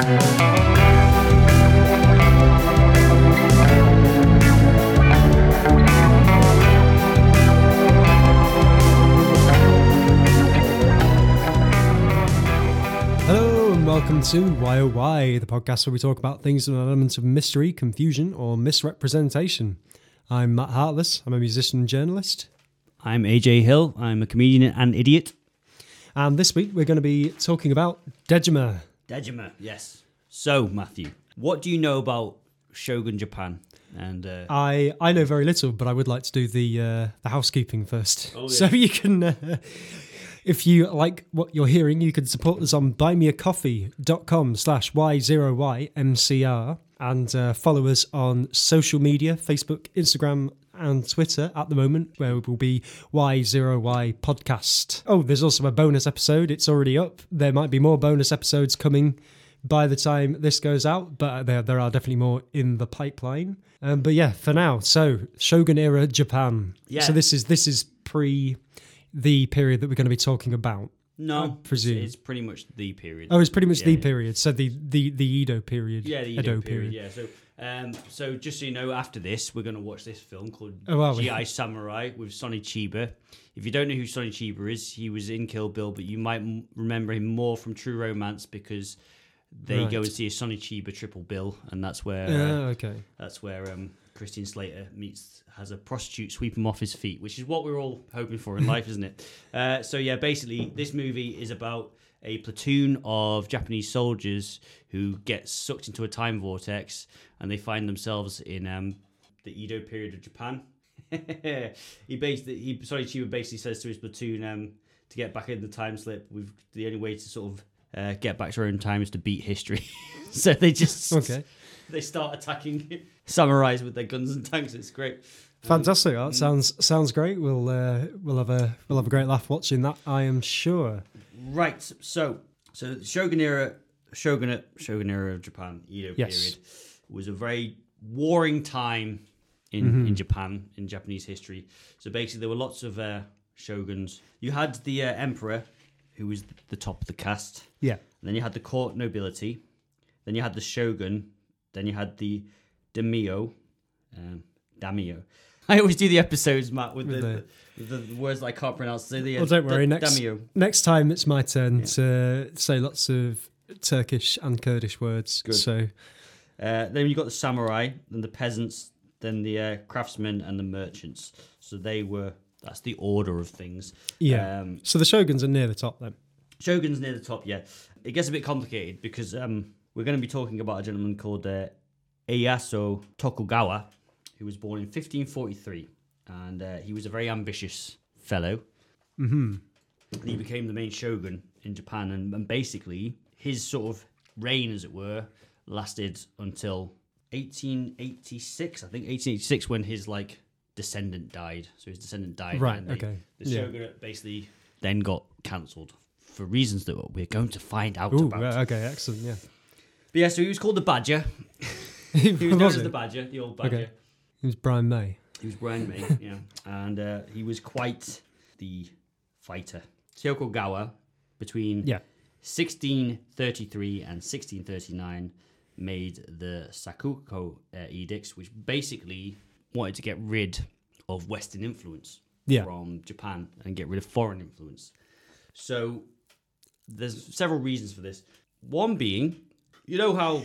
Hello and welcome to YOY, the podcast where we talk about things with an element of mystery, confusion, or misrepresentation. I'm Matt Heartless. I'm a musician and journalist. I'm AJ Hill. I'm a comedian and idiot. And this week we're going to be talking about Dejima. Dejima, yes. So, Matthew, what do you know about Shogun Japan? And uh, I I know very little, but I would like to do the uh, the housekeeping first. Oh, yeah. So you can, uh, if you like what you're hearing, you can support us on buymeacoffee.com slash y0ymcr and uh, follow us on social media, Facebook, Instagram, and Twitter at the moment, where it will be Y0Y Podcast. Oh, there's also a bonus episode. It's already up. There might be more bonus episodes coming by the time this goes out, but there, there are definitely more in the pipeline. Um, but yeah, for now, so Shogun era Japan. Yeah. So this is this is pre the period that we're going to be talking about. no, presume. It's, it's pretty much the period. Oh, it's pretty much Yeah, the yeah. period. So the the the Edo period. yeah, the Edo, period. Yeah, so um, so just so you know, after this, we're going to watch this film called Oh, are we? GI Samurai with Sonny Chiba. If you don't know who Sonny Chiba is, he was in Kill Bill, but you might m- remember him more from True Romance because they Right. go and see a Sonny Chiba triple bill, and that's where Yeah, uh, okay. That's where um, Christian Slater meets has a prostitute sweep him off his feet, which is what we're all hoping for in life, isn't it? Uh, so yeah, basically, this movie is about a platoon of Japanese soldiers who get sucked into a time vortex, and they find themselves in um, the Edo period of Japan. he basically, he sorry, Chiba basically says to his platoon um, to get back in the time slip. We've the only way to sort of uh, get back to our own time is to beat history. so they just Okay. they start attacking samurais with their guns and tanks. It's great. Fantastic. Mm. That sounds sounds great. We'll uh, we'll have a we'll have a great laugh watching that. I am sure. Right. So, so the Shogun era, Shogunate, Shogun era of Japan, Edo Yes. period, was a very warring time in Mm-hmm. in Japan in Japanese history. So basically, there were lots of uh, shoguns. You had the uh, emperor, who was the top of the caste. Yeah. And then you had the court nobility. Then you had the shogun. Then you had the daimyo. Um, daimyo. I always do the episodes, Matt, with, With the, with the words that I can't pronounce. So the, uh, Well, don't worry. da- Next next time it's my turn to say lots of Turkish and Kurdish words. Good. So Uh, then you got the samurai, then the peasants, then the uh, craftsmen and the merchants. So they were. That's the order of things. yeah. Um, so the shoguns are near the top then. Shogun's near the top, yeah. It gets a bit complicated because um, we're going to be talking about a gentleman called uh, Ieyasu Tokugawa, who was born in 1543. And uh, he was a very ambitious fellow. hmm And he became the main shogun in Japan. And, and basically, his sort of reign, as it were, lasted until 1886. I think 1886 when his like descendant died. So his descendant died. Right, they- okay, The yeah. shogunate basically then got cancelled for reasons that we're going to find out Ooh, about. okay, excellent. Yeah. But yeah, so he was called the Badger. he He was known as the Badger, the old Badger. Okay. He was Brian May. He was Brian May, yeah. And uh, he was quite the fighter. Tokugawa, between Yeah. 1633 and 1639, made the Sakoku uh, edicts, which basically wanted to get rid of Western influence Yeah. from Japan and get rid of foreign influence. So there's several reasons for this. One being, you know how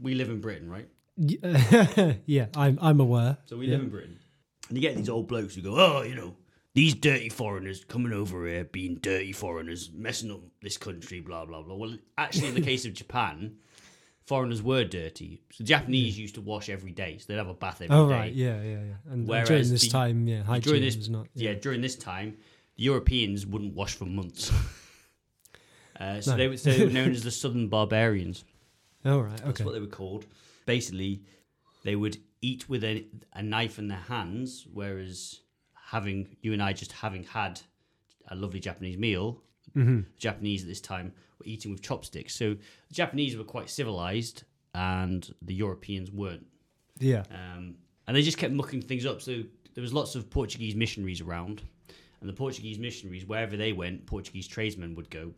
we live in Britain, right? Yeah, I'm I'm aware. So we Yeah. live in Britain. And you get these old blokes who go, oh, you know, these dirty foreigners coming over here, being dirty foreigners, messing up this country, blah, blah, blah. Well, actually, in the case of Japan, foreigners were dirty. So the Japanese used to wash every day. So they'd have a bath every day. Oh right, yeah, yeah, yeah. And Whereas during this the- time, yeah, hygiene During this, was not. yeah. during this time, the Europeans wouldn't wash for months. uh, so, No. they were, so they were known as the Southern Barbarians. Oh right, That's what they were called. Basically, they would eat with a, a knife in their hands, whereas having you and I just having had a lovely Japanese meal, hmm Japanese at this time were eating with chopsticks. So the Japanese were quite civilized, and the Europeans weren't. Yeah. Um, and they just kept mucking things up. So there was lots of Portuguese missionaries around, and the Portuguese missionaries, wherever they went, Portuguese tradesmen would go.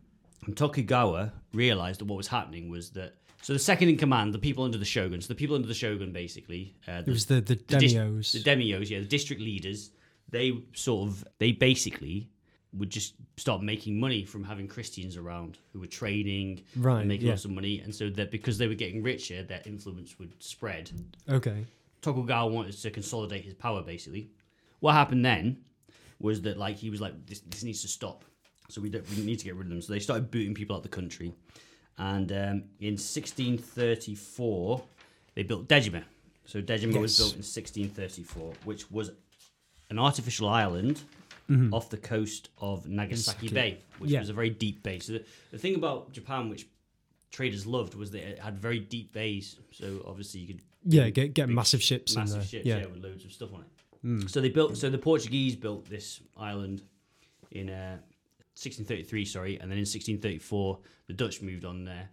And Tokugawa realized that what was happening was that so the second in command, the people under the shogun, so the people under the shogun basically, uh, It was the the, the demios. the demios, yeah, the district leaders, they sort of they basically would just start making money from having Christians around who were trading Right, and making yeah. lots of money, and so that because they were getting richer, their influence would spread. okay. Tokugawa wanted to consolidate his power basically. What happened then was that like he was like this, this needs to stop. So we don't we need to get rid of them. So they started booting people out of the country. And um, in 1634 they built Dejima. So Dejima was built in 1634, which was an artificial island off the coast of Nagasaki. Bay, which Yeah. was a very deep bay. So the, the thing about Japan, which traders loved, was that it had very deep bays. So obviously you could Yeah, get get big massive ships massive ships, yeah. yeah. with loads of stuff on it. So they built. So the Portuguese built this island in uh, 1633, sorry, and then in 1634 the Dutch moved on there,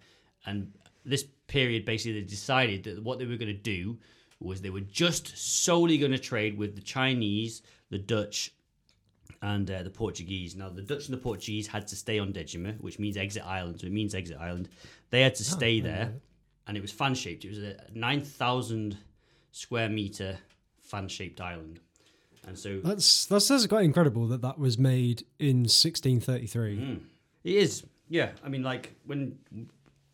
and this period basically they decided that what they were going to do was they were just solely going to trade with the Chinese, the Dutch, and uh, the Portuguese. Now, the Dutch and the Portuguese had to stay on Dejima, which means exit island. So it means exit island. They had to stay there, and it was fan shaped. It was a 9,000 square meter fan shaped island. And so That's that's that's quite incredible that that was made in 1633. Mm. it is, yeah. I mean, like when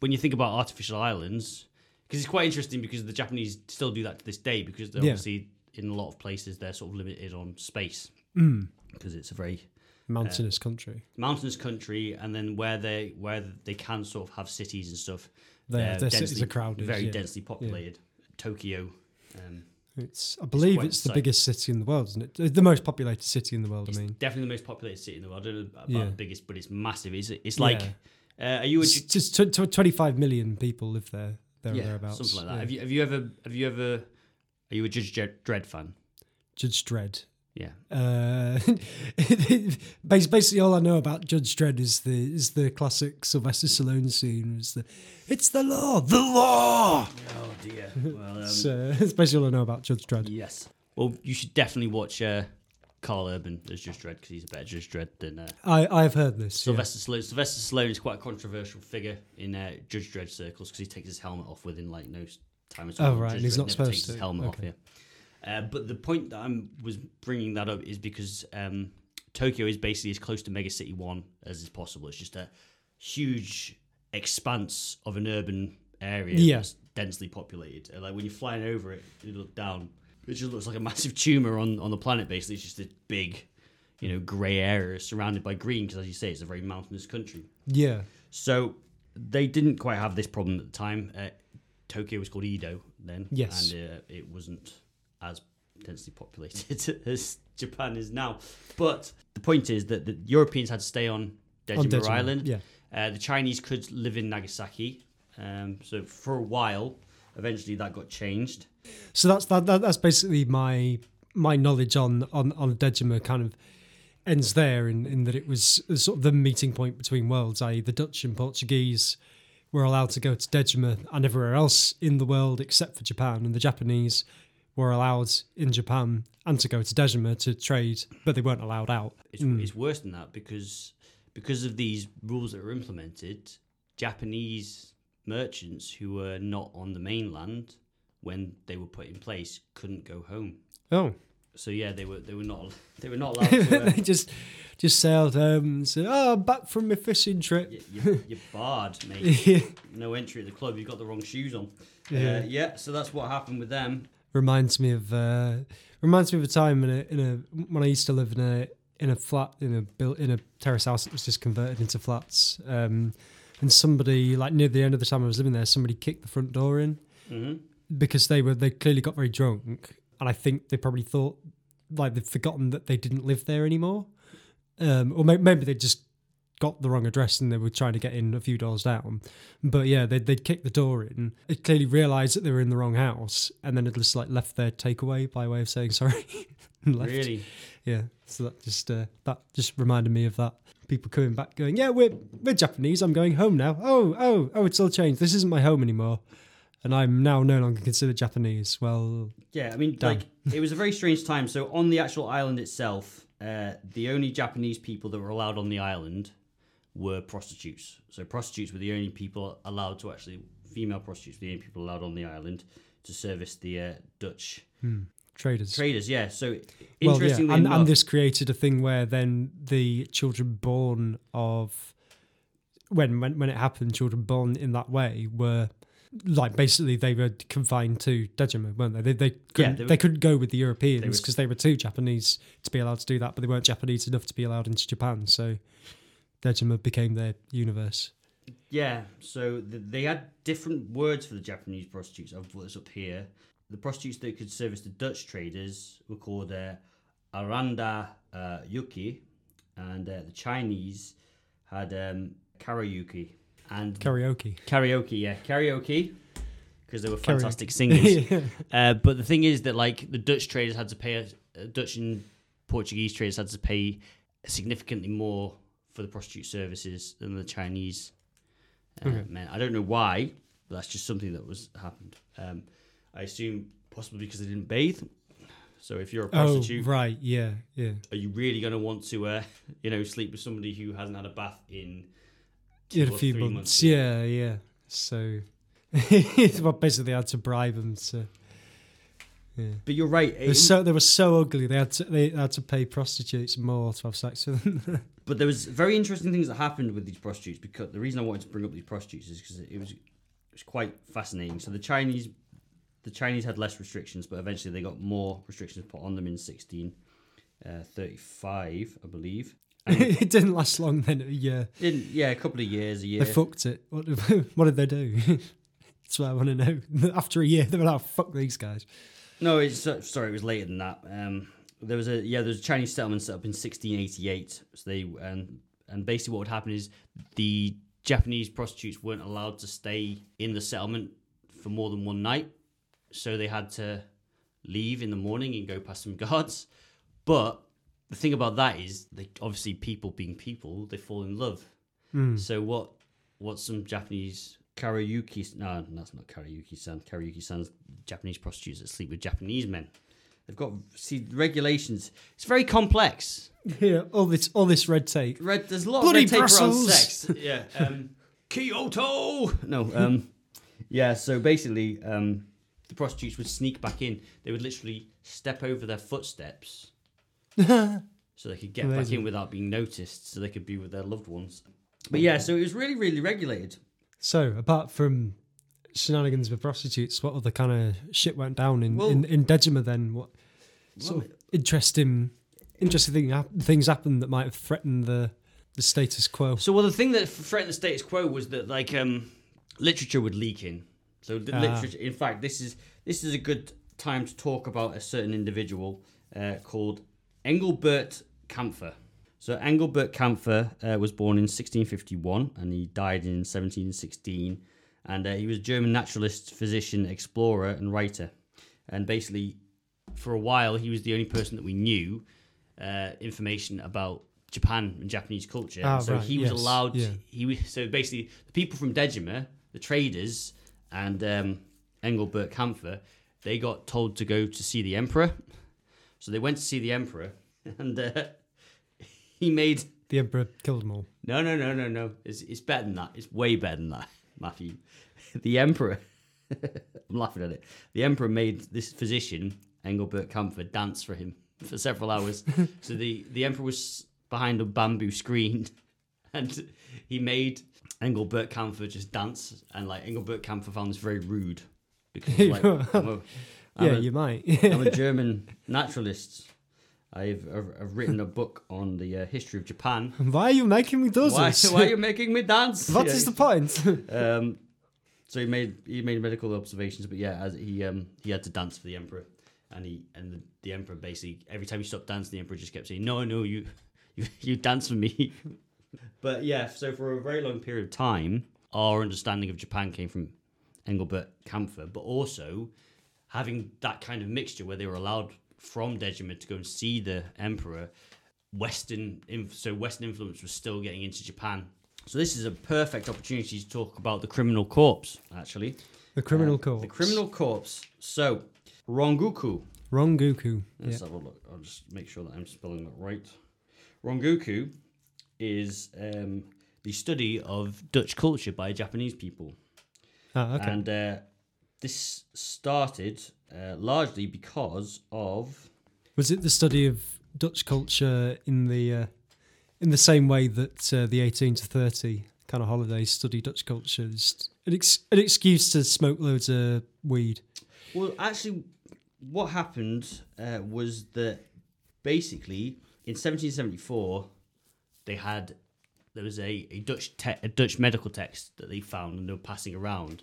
when you think about artificial islands, because it's quite interesting because the Japanese still do that to this day because they're Yeah. obviously in a lot of places they're sort of limited on space Mm. because it's a very Mountainous country. mountainous country, and then where they where they can sort of have cities and stuff. Their- they're their cities densely- are crowded, very yeah. densely populated. Tokyo, um, It's I believe quite it's the biggest city in the world, isn't it? The most populated city in the world. it's I mean, definitely the most populated city in the world. I don't know about Yeah. the biggest, but it's massive. It's it's like, uh, are you a it's just tw- tw- 25 million people live there. There or yeah, thereabouts. something like that? Yeah. Have you have you ever have you ever are you a Judge Dredd fan? Judge Dredd. Yeah, Uh, basically, all I know about Judge Dredd is the is the classic Sylvester Stallone scene. Was the it's the law, the law. Oh dear. Well, um, So that's basically all I know about Judge Dredd. yes. Well, you should definitely watch uh, Karl Urban as Judge Dredd because he's a better Judge Dredd than uh, I I've heard this. yeah. Sylvester Stallone. Sylvester Stallone is quite a controversial figure in uh, Judge Dredd circles because he takes his helmet off within like no time at all. Oh, right, Judge and he's Dredd not never supposed takes his to. helmet off Okay. Uh, but the point that I was bringing that up is because um, Tokyo is basically as close to Mega City One as is possible. It's just a huge expanse of an urban area Yeah. that's densely populated. Like when you're flying over it, you look down. It just looks like a massive tumor on, on the planet. Basically, it's just a big, you know, grey area surrounded by green. Because as you say, it's a very mountainous country. Yeah. So they didn't quite have this problem at the time. Uh, Tokyo was called Edo then, Yes. and uh, it wasn't as densely populated as Japan is now. But the point is that the Europeans had to stay on Dejima, On Island. yeah. Uh, the Chinese could live in Nagasaki. Um, so for a while, eventually that got changed. So that's that, that that's basically my my knowledge on on on Dejima kind of ends there in, in that it was sort of the meeting point between worlds, i.e. the Dutch and Portuguese were allowed to go to Dejima and everywhere else in the world except for Japan, and the Japanese were allowed in Japan and to go to Dejima to trade, but they weren't allowed out. It's, it's worse than that because because of these rules that were implemented, Japanese merchants who were not on the mainland when they were put in place couldn't go home. Oh, So yeah, they were they were not they were not allowed to. Uh, they just just sailed home and said, "Oh, I'm back from my fishing trip." you, you, you're barred, mate. Yeah. No entry at the club. You've got the wrong shoes on. Yeah. Yeah, uh, yeah. So that's what happened with them. Reminds me of uh, reminds me of a time in a in a when I used to live in a in a flat in a built in a terrace house that was just converted into flats. Um, and somebody like near the end of the time I was living there, somebody kicked the front door in hmm because they were they clearly got very drunk, and I think they probably thought like they'd forgotten that they didn't live there anymore, um, or maybe they just got the wrong address and they were trying to get in a few doors down. But yeah, they'd, they'd kicked the door in. They clearly realised that they were in the wrong house, and then had just like left their takeaway by way of saying sorry. Really? Yeah. So that just uh, that just reminded me of that. People coming back, going, "Yeah, we're we're Japanese. I'm going home now. Oh, oh, oh, it's all changed. This isn't my home anymore." And I'm now no longer considered Japanese. Well, Yeah, I mean, Damn. like it was a very strange time. So on the actual island itself, uh, the only Japanese people that were allowed on the island were prostitutes. So prostitutes were the only people allowed to actually female prostitutes were the only people allowed on the island to service the uh, Dutch Traders. traders. Yeah. So well, yeah, interestingly and, enough, and this created a thing where then the children born of when when when it happened, children born in that way were like basically they were confined to Dejima, weren't they? They they couldn't, they they, were- couldn't go with the Europeans because they were too Japanese to be allowed to do that, but they weren't Japanese enough to be allowed into Japan. So Dejima became their universe. Yeah, so th- they had different words for the Japanese prostitutes. I've put this up here. The prostitutes that could service the Dutch traders were called uh, Aranda uh, Yuki, and uh, the Chinese had um, Karayuki. And Karaoke. karaoke, yeah, karaoke, because they were Karaoke. fantastic singers. Yeah. Uh, but the thing is that like the Dutch traders had to pay, uh, Dutch and Portuguese traders had to pay significantly more for the prostitute services than the Chinese uh, Okay. men. I don't know why, but that's just something that was happened. Um, I assume possibly because they didn't bathe. So if you're a Oh prostitute, right, yeah, yeah. are you really going to want to, uh, you know, sleep with somebody who hasn't had a bath in in a few months. months, Yeah, yeah. So, well, basically, they had to bribe them to. Yeah. But you're right. They were it- so they were so ugly. They had to they had to pay prostitutes more to have sex with them. But there was very interesting things that happened with these prostitutes because the reason I wanted to bring up these prostitutes is because it was it was quite fascinating. So the Chinese the Chinese had less restrictions, but eventually they got more restrictions put on them in 1635, uh, I believe. It didn't last long then. Yeah, didn't yeah, a couple of years, a year. they fucked it. What, what did they do? That's what I want to know. After a year, they were like, "Fuck these guys." No, it's uh, sorry, it was later than that. Um, there was a yeah, there was a Chinese settlement set up in 1688. So they and and basically what would happen is the Japanese prostitutes weren't allowed to stay in the settlement for more than one night, so they had to leave in the morning and go past some guards. But the thing about that is, they obviously people being people, they fall in love. So what what some Japanese karaoke no that's not karaoke san karaoke san's Japanese prostitutes that sleep with Japanese men. They've got see regulations. It's very complex. Yeah, all this all this red tape. Red, there's a lot Bloody of red tape around sex. Yeah. Um, Kyoto. No. Um, yeah. So basically, um, the prostitutes would sneak back in. They would literally step over their footsteps so they could get back in without being noticed, so they could be with their loved ones. But yeah, so it was really, really regulated. So, apart from shenanigans with prostitutes, what other kind of shit went down in Well- in, in Dejima then? What sort of interesting interesting thing, things happened that might have threatened the the status quo? So, well, the thing that threatened the status quo was that like um, literature would leak in. So, the Ah. literature. In fact, this is this is a good time to talk about a certain individual uh, called Engelbert Kampfer. So, Engelbert Kampfer uh, was born in 1651 and he died in 1716. And uh, he was a German naturalist, physician, explorer, and writer. And basically, for a while, he was the only person that we knew uh, information about Japan and Japanese culture. Ah, so right, he was yes, allowed. yeah. He was so basically the people from Dejima, the traders, and um, Engelbert Kampfer, they got told to go to see the emperor. So they went to see the emperor, and uh, he made The emperor killed them all. no, no, no, no, no. It's, it's better than that. It's way better than that, Matthew. The emperor, I'm laughing at it. The emperor made this physician, Engelbert Kampfer, dance for him for several hours. so the, the emperor was behind a bamboo screen and he made Engelbert Kampfer just dance. And like Engelbert Kampfer found this very rude because like, I'm a, I'm yeah, a- you might. I'm a German naturalist. I've, I've, written a book on the uh, history of Japan. why are you making me do Why, this? why are you making me dance? What Yeah. is the point? Um, so he made he made medical observations, but yeah, as he um he had to dance for the emperor, and he and the, the emperor basically every time he stopped dancing, the emperor just kept saying, "No, no, you you you dance for me." but yeah, so for a very long period of time, our understanding of Japan came from Engelbert Kampfer, but also having that kind of mixture where they were allowed from Dejima to go and see the emperor. Western, so Western influence was still getting into Japan. So this is a perfect opportunity to talk about the criminal corpse. Actually, the criminal Uh, corpse. The criminal corpse. So Rangaku. Rangaku. Let's Yeah. have a look. I'll just make sure that I'm spelling that right. Rangaku is um, the study of Dutch culture by Japanese people. Oh, okay. And uh, this started uh, largely because of. Was it the study of Dutch culture in the uh, in the same way that uh, the eighteen to thirty kind of holidays study Dutch culture? Just an, ex- an excuse to smoke loads of weed. Well, actually, what happened uh, was that basically in 1774 they had there was a, a Dutch te- a Dutch medical text that they found and they were passing around,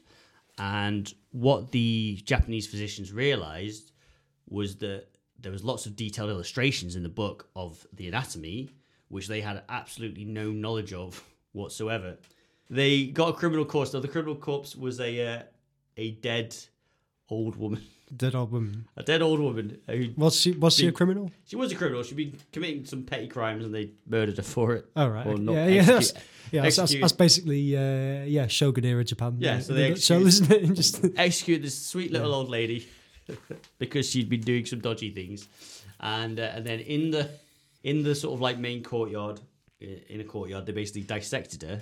and what the Japanese physicians realized was that there was lots of detailed illustrations in the book of the anatomy, which they had absolutely no knowledge of whatsoever. They got a criminal corpse. Now the criminal corpse was a uh, a dead old woman, Dead old woman. a dead old woman who Was she was she a criminal? she was a criminal. She'd been committing some petty crimes and they murdered her for it. Oh right. Or not yeah, yeah, execute- that's, yeah. That's, that's, execute- that's basically uh, yeah, Shogun era Japan. Yeah, so they show, execute- isn't it? Just execute this sweet little old lady because she'd been doing some dodgy things, and uh, and then in the in the sort of like main courtyard i- in a courtyard they basically dissected her,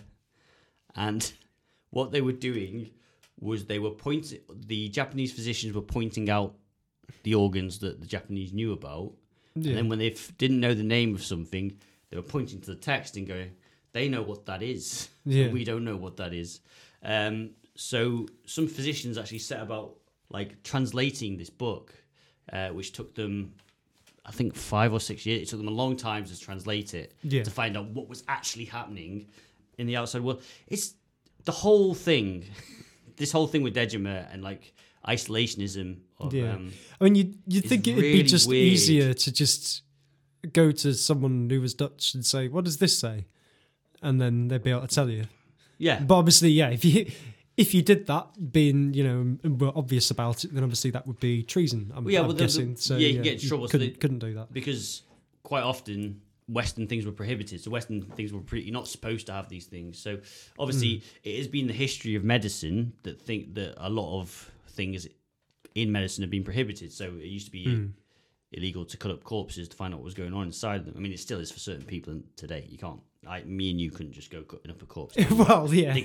and what they were doing was they were pointing the Japanese physicians were pointing out the organs that the Japanese knew about, yeah. and then when they f- didn't know the name of something, they were pointing to the text and going, "They know what that is. Yeah. We don't know what that is." Um, so some physicians actually set about like translating this book, uh, which took them, I think, five or six years. It took them a long time to translate it Yeah. to find out what was actually happening in the outside world. It's the whole thing, this whole thing with Dejima and like isolationism. Of, Yeah. um, I mean, you you'd think it'd be just weird. easier to just go to someone who was Dutch and say, "What does this say?" and then they'd be able to tell you. yeah, But obviously, yeah, if you if you did that, being you know and were obvious about it, then obviously that would be treason. I'm, Well, yeah, I'm well, the- the- guessing. so yeah, you can get in trouble, so Couldn't, they- couldn't do that. because quite often Western things were prohibited. So Western things were pretty you're not supposed to have these things. So obviously Hmm. it has been the history of medicine that think that a lot of things in medicine have been prohibited. So it used to be Hmm. illegal to cut up corpses to find out what was going on inside them. I mean, it still is for certain people today. You can't. I, me and you couldn't just go cutting up a corpse. well, yeah,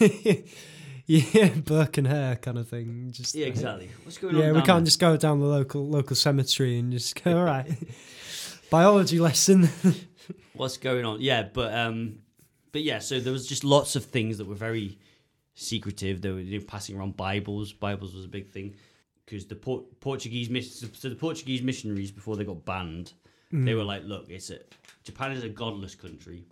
yeah, Burke and Hare kind of thing. Just Yeah, exactly. What's going on? Yeah, we can't there? just go down the local local cemetery and just go. All right, biology lesson. what's going on yeah but um but yeah so there was just lots of things that were very secretive they were you know, passing around bibles bibles was a big thing because the Por- portuguese miss- so the portuguese missionaries before they got banned they Mm. were like look it's a japan is a godless country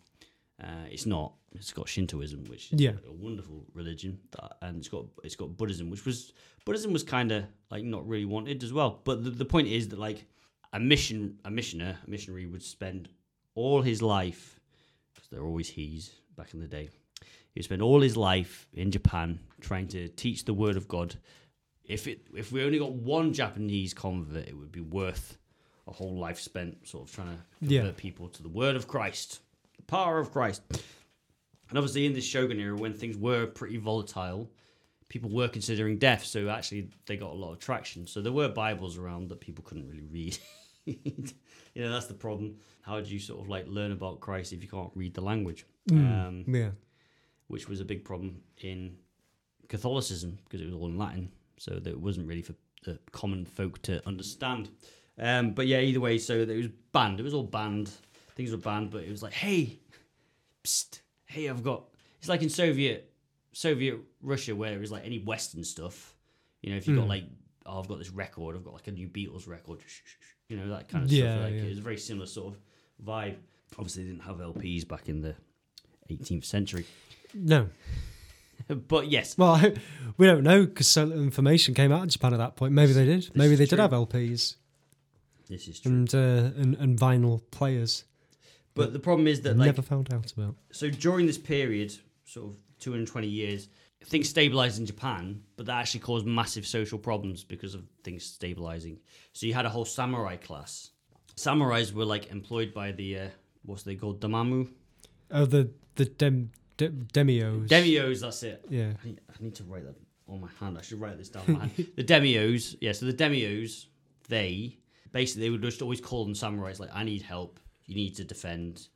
uh, it's not it's got shintoism which is Yeah. a wonderful religion that, and it's got it's got buddhism which was buddhism was kind of like not really wanted as well but the, the point is that like a mission a missioner a missionary would spend all his life because they're always he's back in the day he would spend all his life in japan trying to teach the word of god. If it if we only got one japanese convert it would be worth a whole life spent sort of trying to Yeah. convert people to the word of christ the power of christ. And obviously in this shogun era when things were pretty volatile people were considering death so actually they got a lot of traction. So there were bibles around that people couldn't really read you know that's the problem. How do you sort of like learn about christ if you can't read the language? Um, yeah, which was a big problem in catholicism because it was all in latin so that it wasn't really for the common folk to understand. Um, but yeah either way so it was banned. It was all banned. Things were banned but it was like hey psst, hey i've got it's like in soviet soviet russia where it was like any western stuff you know if you got Hmm. like oh i've got this record i've got like a new beatles record you know that kind of Yeah, stuff like yeah. it was a very similar sort of vibe obviously they didn't have lps back in the 18th century no. but yes Well, I, we don't know because so little information came out of Japan at that point. Maybe they did. Maybe is they did have LPs this is true and uh, and, and vinyl players. but the problem is that like never found out about. so during this period, sort of 220 years, things stabilized in Japan, but that actually caused massive social problems because of things stabilizing. So you had a whole samurai class. Samurais were like employed by the uh, what's they called damamu Oh, the the dem, de, demios. demios. That's it. yeah. I need, I need to write that on my hand. I should write this down my hand. The demios, yeah. So the demios, they basically they would just always call them samurais. Like, I need help. You need to defend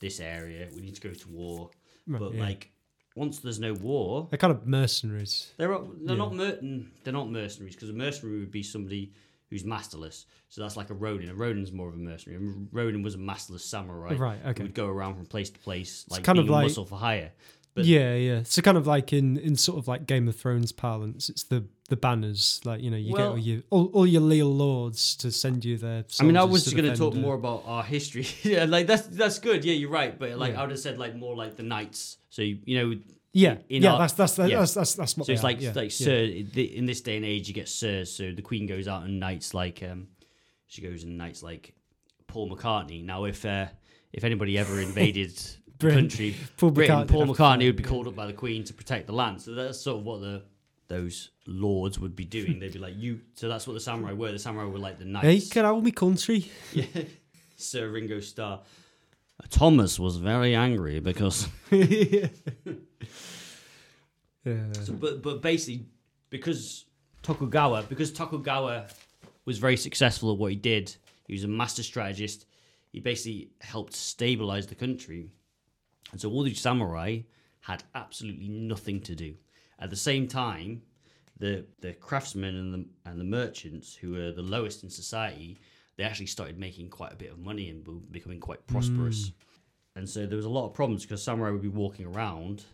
this area. We need to go to war. Right, but yeah. like once there's no war, They're kind of mercenaries. they're they're Yeah. not mer- mm, they're not mercenaries because a mercenary would be somebody who's masterless. So that's like a Ronin. A Ronin's more of a mercenary. A Ronin was a masterless samurai. Right, Who okay. would go around from place to place, like kind being of a like- muscle for hire. But yeah, yeah. So kind of like in, in sort of like Game of Thrones parlance, it's the, the banners. Like you know, you Well- get all your all, all your leal lords to send you their. I mean, I was to going to talk uh, more about our history. yeah, like that's that's good. Yeah, you're right. But like Yeah. I would have said like more like the knights. So you, you know, Yeah, in yeah. our- that's that's that's, yeah. that's that's that's what. so it's are, like yeah, like yeah. sir. the- In this day and age, you get sirs. So the queen goes out and knights like um, she goes and knights like Paul McCartney. Now, if uh, if anybody ever invaded the country, Paul Britain, McCartney Paul would McCartney would be called up by the Queen to protect the land. So that's sort of what the those lords would be doing. They'd be like, "You." So that's what the samurai were. The samurai were like the knights. Hey, get out of my country. Yeah. Sir Ringo Starr. Thomas was very angry because, yeah. yeah. so, but but basically because Tokugawa because Tokugawa was very successful at what he did. He was a master strategist. He basically helped stabilize the country, and so all these samurai had absolutely nothing to do. At the same time, the the craftsmen and the and the merchants who were the lowest in society, they actually started making quite a bit of money and becoming quite prosperous. And so there was a lot of problems because samurai would be walking around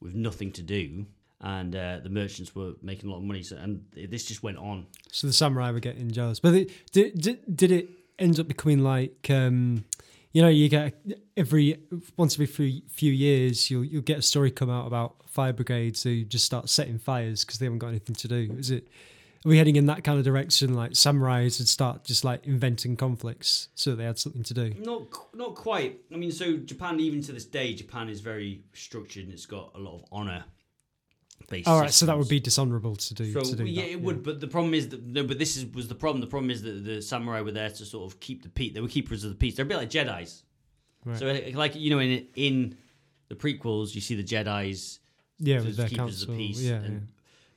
with nothing to do, and uh, the merchants were making a lot of money. So, and this just went on. So the samurai were getting jealous, but did, did did it end up becoming like um, you know you get every once every few, few years you'll you'll get a story come out about fire brigades who just start setting fires because they haven't got anything to do. Is it? Are we heading in that kind of direction? Like samurais would start just like inventing conflicts so they had something to do. Not not quite. I mean, so Japan, even to this day, Japan is very structured and it's got a lot of honor. Based All right, so that would be dishonourable to do. So to do yeah, that, it would. But the problem is that no. But this is was the problem. The problem is that the samurai were there to sort of keep the peace. They were keepers of the peace. They're a bit like Jedi's. Right. So like- like you know in in the prequels, you see the Jedi's. Yeah, with their keepers of the peace. Yeah, and yeah.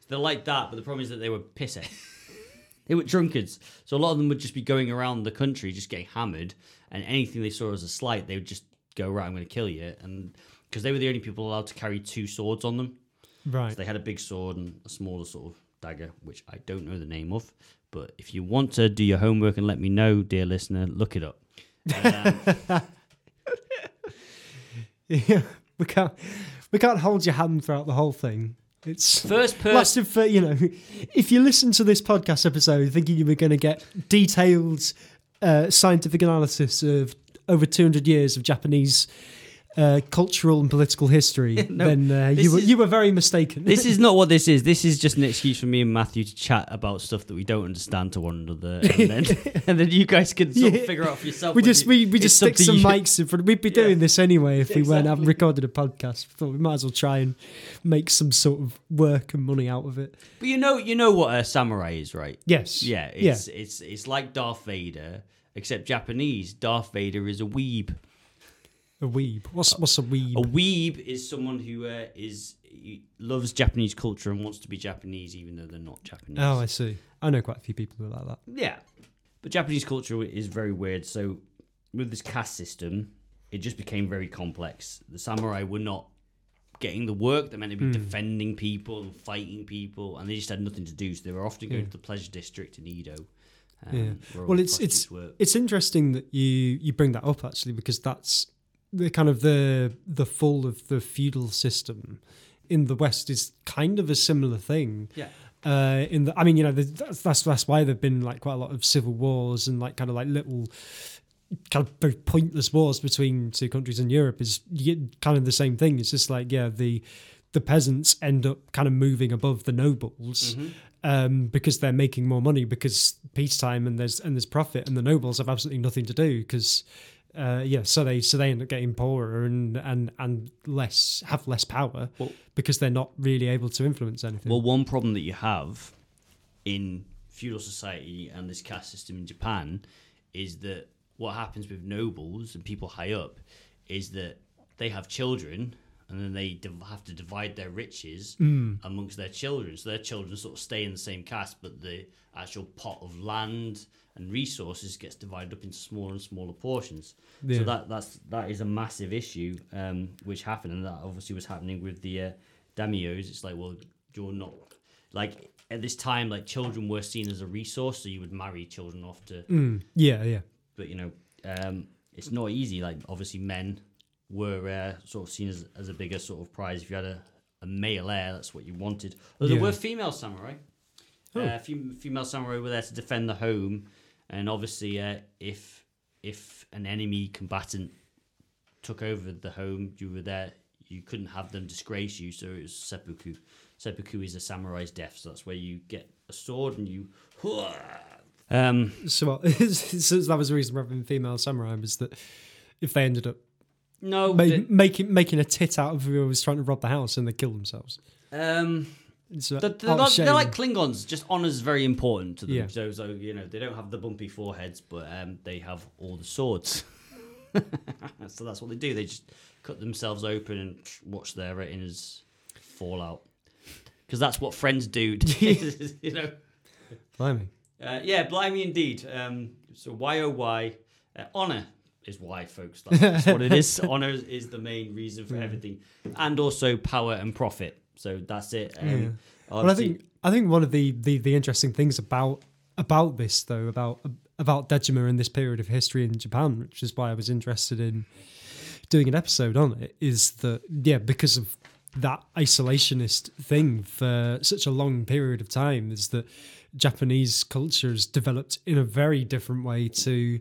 They're like that, but the problem is that they were pissy. they were drunkards. So a lot of them would just be going around the country just getting hammered, and anything they saw as a slight, they would just go right. I'm going to kill you, and because they were the only people allowed to carry two swords on them. Right. So they had a big sword and a smaller sort of dagger, which I don't know the name of. But if you want to do your homework and let me know, dear listener, look it up. Um, Yeah, we can't we can't hold your hand throughout the whole thing. It's first person. lasted for you know. If you listen to this podcast episode thinking you were going to get detailed uh, scientific analysis of over two hundred years of Japanese uh, cultural and political history, No, then uh, you were is- you were very mistaken. This is not what this is. This is just an excuse for me and Matthew to chat about stuff that we don't understand to one another, and then and then you guys can sort of figure out for yourself. we just you- we, we just stick some you- mics in front. We'd be Yeah. doing this anyway if we weren't having recorded a podcast. Thought we might as well try and make some sort of work and money out of it. But you know, you know what a samurai is, right? Yes. Yeah, Yeah. it's it's it's like Darth Vader, except Japanese. Darth Vader is a weeb. A weeb. What's what's a weeb? A weeb is someone who uh, is loves Japanese culture and wants to be Japanese, even though they're not Japanese. Oh, I see. I know quite a few people who are like that. Yeah, but Japanese culture is very weird. So with this caste system, it just became very complex. The samurai were not getting the work; they meant to be Hmm. defending people and fighting people, and they just had nothing to do. So they were often going Yeah. to the pleasure district in Edo. um, Yeah. Well, it's- it's- were. It's interesting that you you bring that up actually because that's the kind of the the fall of the feudal system in the West is kind of a similar thing. Yeah. Uh, in the, I mean, you know, the, that's that's that's why there've been like quite a lot of civil wars and like kind of like little kind of very pointless wars between two countries in Europe. Is kind of the same thing. It's just like yeah, the the peasants end up kind of moving above the nobles Mhm. um, because they're making more money because peacetime and there's and there's profit and the nobles have absolutely nothing to do because uh, yeah so they so they end up getting poorer and and and less have less power Well- because they're not really able to influence anything. Well, one problem that you have in feudal society and this caste system in Japan is that what happens with nobles and people high up is that they have children and then they have to divide their riches Mm. amongst their children. So their children sort of stay in the same caste, but the actual pot of land and resources gets divided up into smaller and smaller portions. Yeah. So that that's that is a massive issue um, which happened, and that obviously was happening with the uh, daimios. It's like, well, you're not like at this time, like children were seen as a resource, so you would marry children off to Mm. Yeah, yeah. but you know, um, it's not easy. Like obviously, men were uh, sort of seen as, as a bigger sort of prize. If you had a, a male heir, that's what you wanted. Although Yeah. there were female samurai. Oh. Uh, fem- female samurai were there to defend the home, and obviously, uh, if if an enemy combatant took over the home, you were there. You couldn't have them disgrace you, so it was seppuku. Seppuku is a samurai's death, so that's where you get a sword and you. Um, So, so that was the reason for having female samurai was that if they ended up no, ma- the- making making a tit out of who was trying to rob the house and they kill themselves. um, Uh, They're, they're, of they're like Klingons. Just honor's very important to them. Yeah. So, so you know, they don't have the bumpy foreheads, but um, they have all the swords. so that's what they do. They just cut themselves open and watch their retinas fall out. Because that's what friends do. you know. Blimey. Uh, yeah, blimey indeed. Um, so Y O Y, uh, honor is why, folks. That's, that's what it is. honor is the main reason for everything, and also power and profit. So that's it. Um, Yeah. Well, I think I think one of the, the, the interesting things about about this though about about Dejima in this period of history in Japan, which is why I was interested in doing an episode on it, is that yeah, because of that isolationist thing for such a long period of time, is that Japanese culture has developed in a very different way to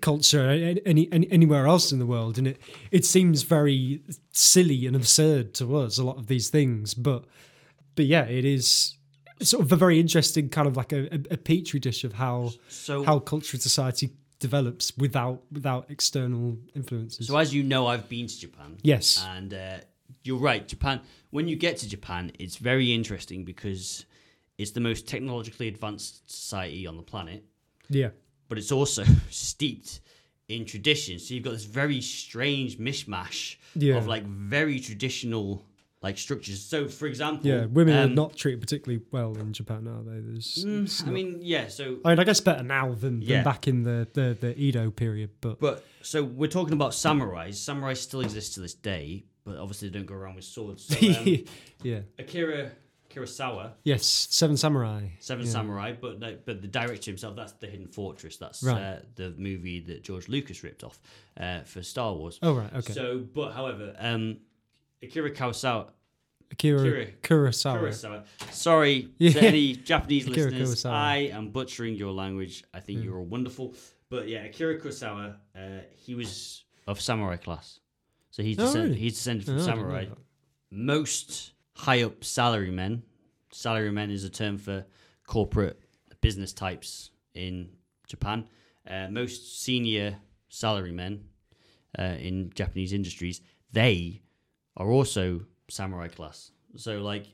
culture any, any anywhere else in the world and it it seems very silly and absurd to us a lot of these things but but yeah it is sort of a very interesting kind of like a, a, petri dish of how so how culture and society develops without without external influences So as you know, I've been to Japan. yes And uh, you're right, Japan. When you get to Japan, it's very interesting because it's the most technologically advanced society on the planet, yeah but it's also steeped in tradition. So you've got this very strange mishmash Yeah. of like very traditional like structures. So, for example, yeah women are um, not treated particularly well in Japan are they there's mm, I not- mean, yeah. So I mean, I guess better now than, than back in the, the, the Edo period, but But so we're talking about samurais. Samurais still exist to this day, but obviously they don't go around with swords. So, um, yeah, Akira Kurosawa, yes, Seven Samurai, Seven Yeah. Samurai, but no, but the director himself, that's the Hidden Fortress. That's Right. uh, the movie that George Lucas ripped off uh, for Star Wars. Oh right, okay. So, but however, um, Akira Kurosawa, Akira Akira Kurosawa. Kurosawa. Sorry Yeah. to any Japanese Akira listeners. Kurosawa. I am butchering your language. I think you're all wonderful. But yeah, Akira Kurosawa, uh, he was of samurai class. So he's, Oh, descend- really? he's descended from Oh, I didn't know samurai. Most high up salarymen, salarymen is a term for corporate business types in Japan. Uh, most senior salarymen uh, in Japanese industries, they are also samurai class. So like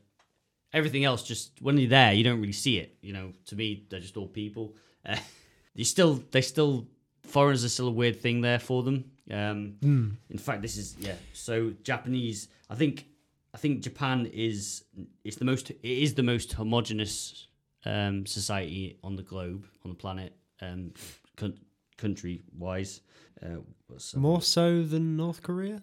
everything else, just when you're there, you don't really see it. You know, to me, they're just all people. Uh, you still, they still foreigners are still a weird thing there for them. Um, Hmm. In fact, this is yeah. So Japanese, I think, I think Japan is it's the most it is the most homogenous um, society on the globe on the planet, um, con- country wise. Uh. More so than North Korea.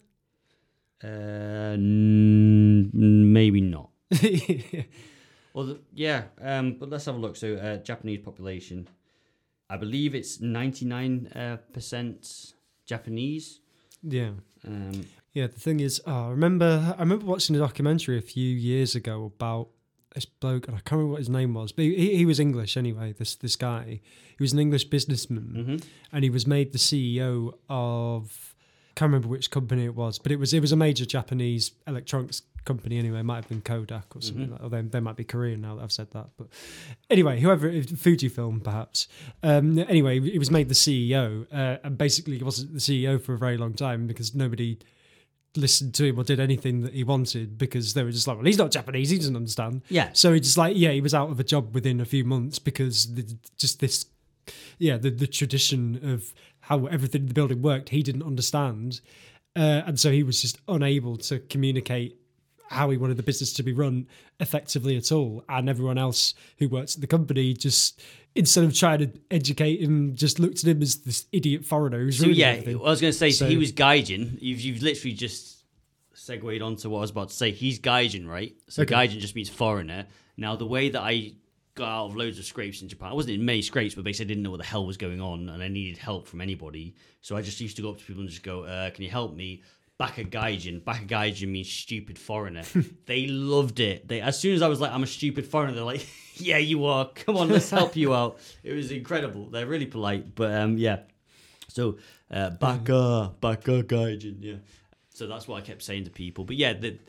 Uh, n- maybe not. Well, the, yeah, um, but let's have a look. So, uh, Japanese population, I believe it's ninety nine percent Japanese. yeah, Um, yeah. The thing is, oh, I remember I remember watching a documentary a few years ago about this bloke, and I can't remember what his name was, but he, he was English anyway. This this guy, he was an English businessman, mhm. and he was made the CEO of. I can't remember which company it was, but it was it was a major Japanese electronics company anyway. It might have been Kodak or something. Mhm. Like, or they, they might be Korean now that I've said that. But anyway, whoever Fujifilm perhaps. Um, anyway, he was made the CEO, uh, and basically he wasn't the CEO for a very long time because nobody listened to him or did anything that he wanted because they were just like, well, he's not Japanese, he doesn't understand. yeah, So he just like, yeah, he was out of a job within a few months because the, just this, yeah, the, the tradition of how everything in the building worked, he didn't understand. uh, and so he was just unable to communicate how he wanted the business to be run effectively at all. And everyone else who works at the company just instead of trying to educate him, just looked at him as this idiot foreigner who's So yeah, everything. I was going to say so So- he was Gaijin. You've you've literally just segued onto what I was about to say. He's Gaijin, right? So Okay. Gaijin just means foreigner. Now the way that I got out of loads of scrapes in Japan, I wasn't in many scrapes, but basically I didn't know what the hell was going on, and I needed help from anybody. So I just used to go up to people and just go, uh, "Can you help me?" Baka Gaijin. Baka Gaijin means stupid foreigner. they loved it. They as soon as I was like, I'm a stupid foreigner, they're like, Yeah, you are. Come on, let's help you out. It was incredible. They're really polite. But um yeah. So uh Baka, Baka Gaijin, yeah. So that's what I kept saying to people. But yeah, the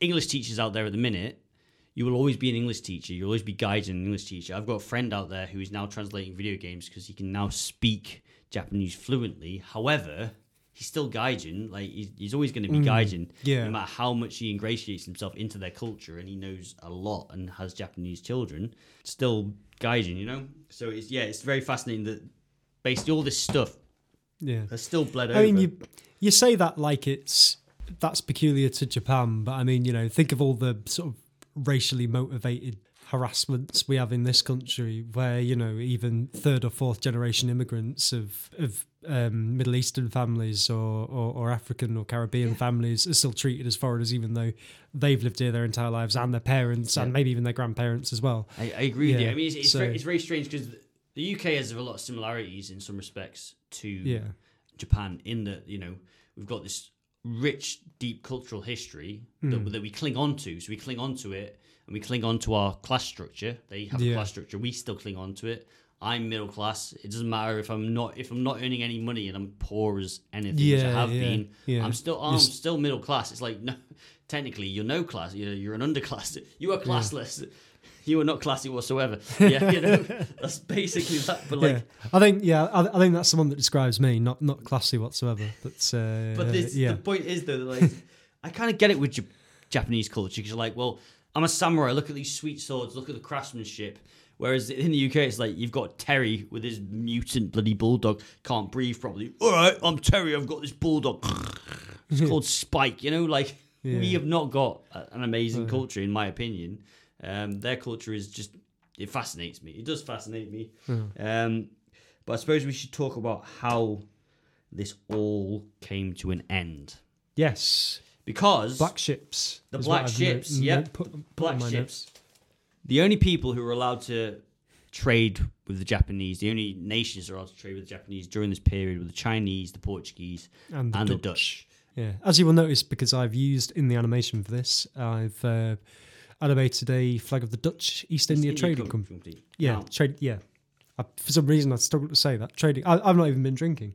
English teachers out there at the minute, you will always be an English teacher. You'll always be guiding an English teacher. I've got a friend out there who is now translating video games because he can now speak Japanese fluently. However, he's still gaijin. Like he's, he's always going to be mm. gaijin, yeah. no matter how much he ingratiates himself into their culture, and he knows a lot and has Japanese children. Still gaijin, you know. So it's yeah, it's very fascinating that basically all this stuff yeah. has still bled over. I mean, you you say that like it's that's peculiar to Japan, but I mean, you know, think of all the sort of racially motivated harassments we have in this country, where you know even third or fourth generation immigrants of of um, Middle Eastern families or, or or African or Caribbean families are still treated as foreigners, even though they've lived here their entire lives, and their parents, and maybe even their grandparents as well. I, I agree with you. Yeah, I mean, it's, it's, so- very, it's very strange because the UK has a lot of similarities in some respects to Yeah. Japan in that, you know, we've got this rich, deep cultural history that, Hmm. that we cling on to. So we cling on to it and we cling on to our class structure. They have a class structure. We still cling on to it. I'm middle class. It doesn't matter if I'm not if I'm not earning any money and I'm poor as anything, which I have yeah, been. Yeah. I'm still I'm You're still middle class. It's like no, technically you're no class. You're you're an underclass. You are classless. You are not classy whatsoever. Yeah, you know that's basically that. But like, yeah, I think yeah, I, I think that's the one that describes me. Not not classy whatsoever. But uh, but this, yeah, the point is though, that, like I kind of get it with Jap- Japanese culture because you're like, well, I'm a samurai. Look at these sweet swords. Look at the craftsmanship. Whereas in the UK, it's like you've got Terry with his mutant bloody bulldog, can't breathe properly. All right, I'm Terry. I've got this bulldog. It's called Spike. You know, like we have not got an amazing culture, in my opinion. Um, their culture is just it fascinates me. It does fascinate me. Um, but I suppose we should talk about how this all came to an end yes, because black ships. The is black what I've ships, no- no- yep. put- put on black my ships. The only people who were allowed to trade with the Japanese, the only nations that are allowed to trade with the Japanese during this period were the Chinese, the Portuguese, And the and the Dutch. Dutch. Yeah, as you will notice, because I've used in the animation for this, I've uh, animated a flag of the Dutch East India India Trading Com- Company. Yeah, Now, trade. Yeah, I, for some reason I struggle to say that trading. I, I've not even been drinking.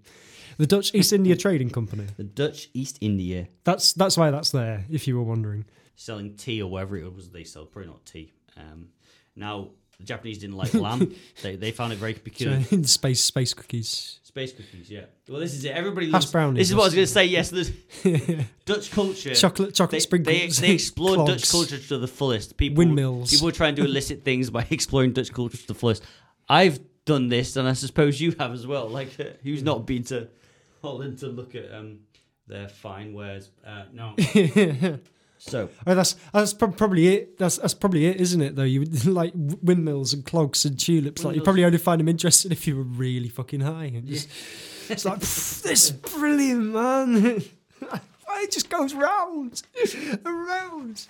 The Dutch East India Trading Company. the Dutch East India That's that's why that's there. If you were wondering. selling tea or whatever it was they sell, probably not tea. Um, now the Japanese didn't like lamb; they, they found it very peculiar. space space cookies. Space cookies, yeah. Well, this is it. Everybody loves. brownies. This is what I was going to say. Yes, Dutch culture. Chocolate chocolate they, sprinkles. they, they explored clogs. Dutch culture to the fullest. People, Windmills. People try and do illicit things by exploring Dutch culture to the fullest. I've done this, and I suppose you have as well. Like, who's not been to Holland to look at um, their fine wares? Uh, no. so Oh, that's that's prob- probably it. That's that's probably it, isn't it? Though you would like windmills and clogs and tulips. Like you probably only find them interesting if you were really fucking high. And just, it's like this brilliant, man. it just goes round, around.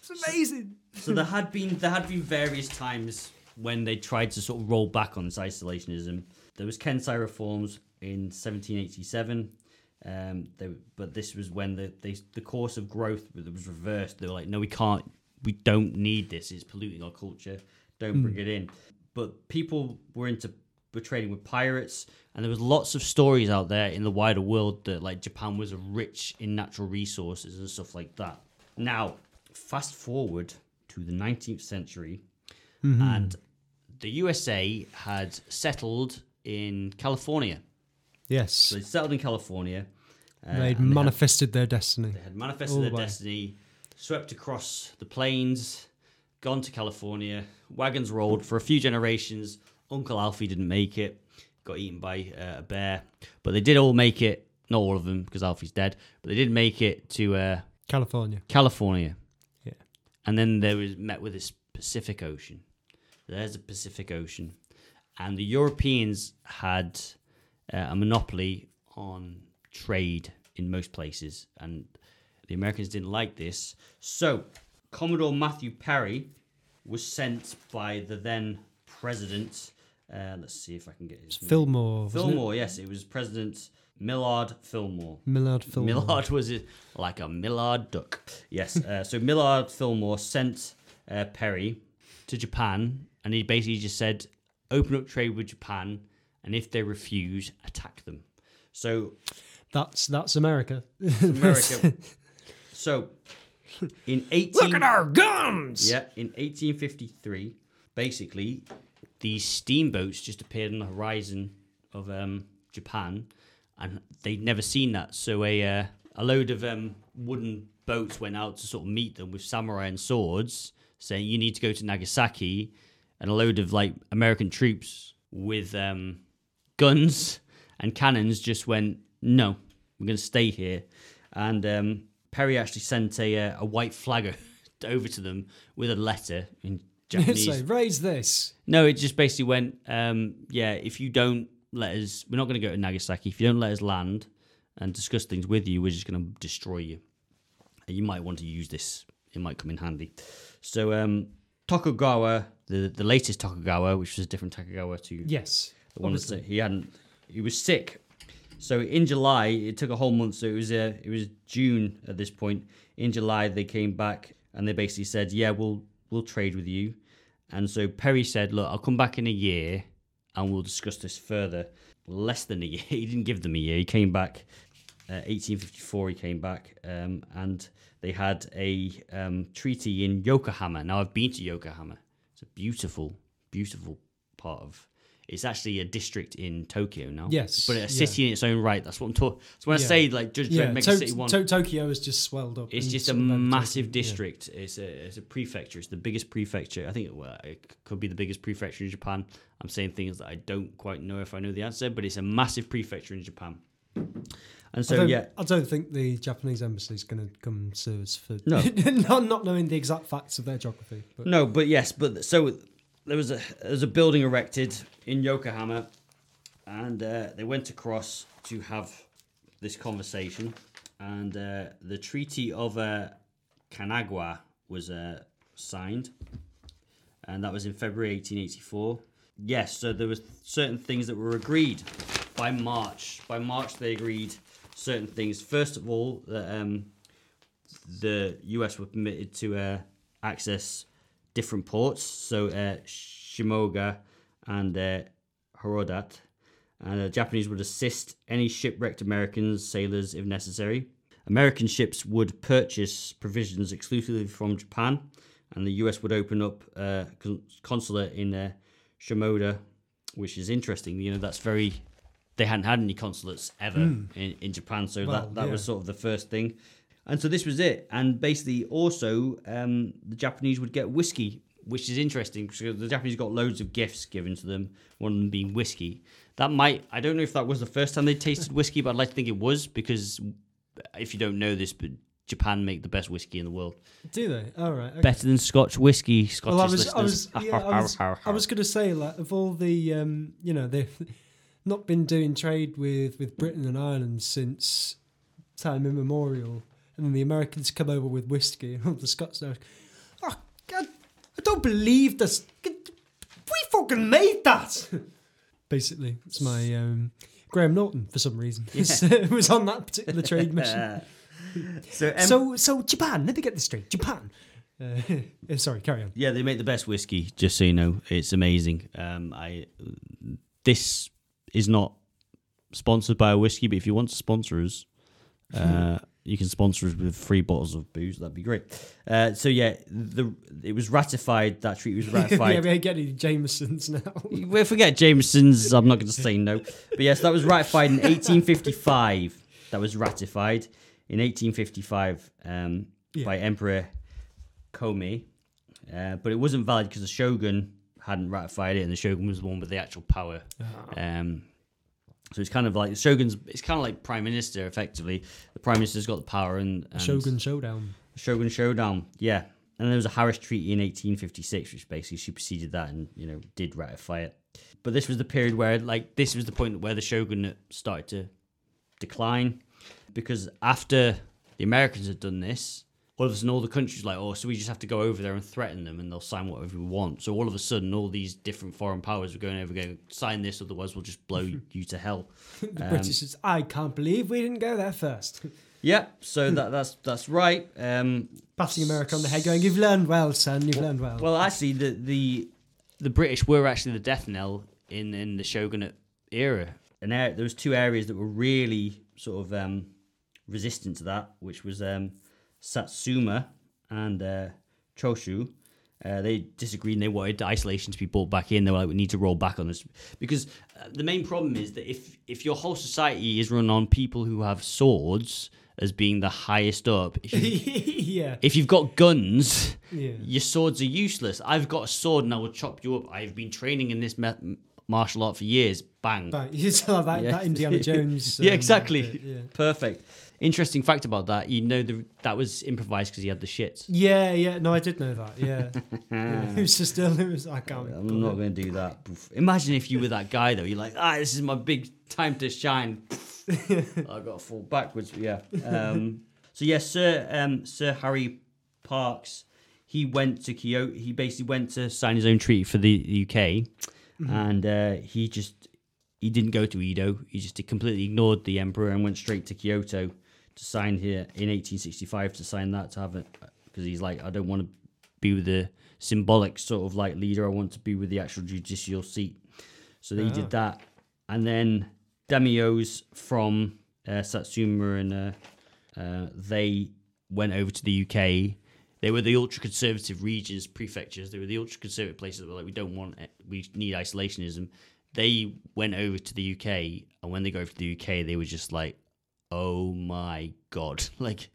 It's amazing. so there had been there had been various times when they tried to sort of roll back on this isolationism. There was Kansei reforms in 1787, um, they, but this was when the they, the course of growth was reversed. They were like, no, we can't, we don't need this. It's polluting our culture. Don't bring it in. But people were into were trading with pirates, and there was lots of stories out there in the wider world that like Japan was rich in natural resources and stuff like that. Now, fast forward to the 19th century, and the USA had settled in California. Yes, So they settled in California. uh, they'd and they had- manifested their destiny. they had manifested All their the destiny, swept across the plains, gone to California. Wagons rolled for a few generations. Uncle Alfie didn't make it, got eaten by uh, a bear, but they did all make it Not all of them because Alfie's dead, but they did make it to uh, California. California. Yeah. And then they was met with this Pacific Ocean. There's the Pacific Ocean, and the Europeans had uh, a monopoly on trade in most places, and the Americans didn't like this. So Commodore Matthew Perry was sent by the then president. Uh, let's see if I can get his name. Fillmore. wasn't it? Fillmore, yes, it was President Millard Fillmore. Millard Fillmore. Millard was it like a Millard duck. Yes. Uh, so Millard Fillmore sent uh, Perry to Japan, and he basically just said, "Open up trade with Japan, and if they refuse, attack them." So That's that's America. America. so in eighteen. Look at our guns. Yeah, in 1853, basically, these steamboats just appeared on the horizon of um, Japan, and they'd never seen that. So a uh, a load of um, wooden boats went out to sort of meet them with samurai and swords, saying you need to go to Nagasaki, and a load of like American troops with um, guns and cannons just went no, we're going to stay here, and um, Perry actually sent a uh, a white flag over to them with a letter in Japanese. so raise this. No, it just basically went, um, yeah, if you don't let us, we're not going to go to Nagasaki. If you don't let us land and discuss things with you, we're just going to destroy you. And you might want to use this. It might come in handy. So, um, Tokugawa, the, the latest Tokugawa, which was a different Tokugawa to Yes. That he hadn't, he was sick. So in July, it took a whole month. So it was uh, it was June at this point. In July, they came back and they basically said, "Yeah, we'll we'll trade with you." And so Perry said, "Look, I'll come back in a year and we'll discuss this further." Less than a year. He didn't give them a year. He came back. Uh, 1854, he came back, um, and they had a um, treaty in Yokohama. Now I've been to Yokohama. It's a beautiful, beautiful part of. It's actually a district in Tokyo now. Yes, but a yeah. city in its own right. That's what I'm talking. So when I say like Judge Yeah. Dredd makes To- a city one, To- Tokyo has just swelled up. it's just a sort of overtaken- massive yeah. district. It's a it's a prefecture. It's the biggest prefecture. I think it, well, it could be the biggest prefecture in Japan. I'm saying things that I don't quite know if I know the answer, but it's a massive prefecture in Japan. And so don't, yeah, I don't think the Japanese embassy is going to come sue us for No. not, not knowing the exact facts of their geography. But No, but yes, but so there was a there was a building erected in Yokohama, and uh, they went across to have this conversation, and uh, the Treaty of uh, was uh, signed, and that was in February 1884. Yes, so there was certain things that were agreed by March. By March, they agreed certain things. First of all, that um, the US were permitted to uh, access different ports, so uh, Shimoda and uh, Horodat. And the Japanese would assist any shipwrecked Americans, sailors, if necessary. American ships would purchase provisions exclusively from Japan, and the US would open up a consulate in uh, Shimoda, which is interesting. You know, that's very. They hadn't had any consulates ever in, in Japan, so Well, that, that was sort of the first thing. And so this was it. And basically, also, um, the Japanese would get whiskey, which is interesting because the Japanese got loads of gifts given to them, one of them being whiskey. That might, I don't know if that was the first time they tasted whiskey, but I'd like to think it was because if you don't know this, but Japan make the best whiskey in the world. do they? All right. okay. Better than Scotch whiskey, Scottish Well, I was, I listeners. was, yeah, I was, I was going to say, like, of all the, um, you know, they've not been doing trade with with Britain and Ireland since time immemorial, and then the Americans come over with whiskey, and all the Scots are, like, oh, God, I don't believe this. We fucking made that. Basically, it's my um, Graham Norton for some reason. it was on that particular trade mission. so, em- so, so Japan. Let me get this straight. Japan. Uh, sorry, carry on. Yeah, they make the best whiskey. Just so you know, it's amazing. Um, I this is not sponsored by a whiskey, but if you want to sponsor us, uh, you can sponsor us with free bottles of booze. That'd be great. Uh, so yeah, the it was ratified. That treaty was ratified. yeah, we ain't getting Jamesons now. we forget Jameson's. I'm not going to say no, but yes, that was ratified in 1855. That was ratified in 1855 um, Yeah. by Emperor Komei, uh, but it wasn't valid because the shogun hadn't ratified it, and the shogun was the one with the actual power. Um, So it's kind of like the shogun's. It's kind of like prime minister, effectively. The prime minister's got the power, and, and Shogun Showdown. Shogun Showdown. Yeah, and there was a Harris Treaty in 1856, which basically superseded that and you know did ratify it. But this was the period where, like, this was the point where the Shogun started to decline, because after the Americans had done this, all of a sudden all the countries like, oh, so we just have to go over there and threaten them, and they'll sign whatever we want. So all of a sudden, all these different foreign powers were going over, going, sign this, otherwise we'll just blow you to hell. The Um, British is, I can't believe we didn't go there first. Yeah, so that that's that's right. Um, Patting America on the head, going, "You've learned well, son. You've learned well." Well, actually, the the the British were actually the death knell in in the shogunate era. And there, there was two areas that were really sort of um, resistant to that, which was um, Satsuma and uh, Choshu. Uh, they disagreed and they wanted isolation to be brought back in. They were like, we need to roll back on this because uh, the main problem is that if if your whole society is run on people who have swords as being the highest up, if, you, yeah, if you've got guns, yeah. your swords are useless. I've got a sword and I will chop you up. I've been training in this me- martial art for years. Bang. But you still have that, Yeah. that Indiana Jones. yeah, um, exactly. bit, yeah. Perfect. Interesting fact about that. You know the, that was improvised because he had the shits. Yeah, yeah. No, I did know that. Yeah. yeah. It was just still. It was. I can't. I'm not going to do that. Imagine if you were that guy though. You're like, ah, this is my big time to shine. I got to fall backwards. Yeah. Um, so yes, Sir um, Sir Harry Parkes. He went to Kyoto. He basically went to sign his own treaty for the UK, and uh, he just he didn't go to Edo. He just completely ignored the emperor and went straight to Kyoto to sign here in 1865 to sign that to have it because he's like, I don't want to be with the symbolic sort of like leader. I want to be with the actual judicial seat. So they Ah. did that, and then Daimyos from uh, Satsuma and uh, uh, they went over to the UK. They were the ultra conservative regions, prefectures. They were the ultra conservative places that were like, we don't want it. We need isolationism. They went over to the UK, and when they go over to the UK, they were just like, oh my god, like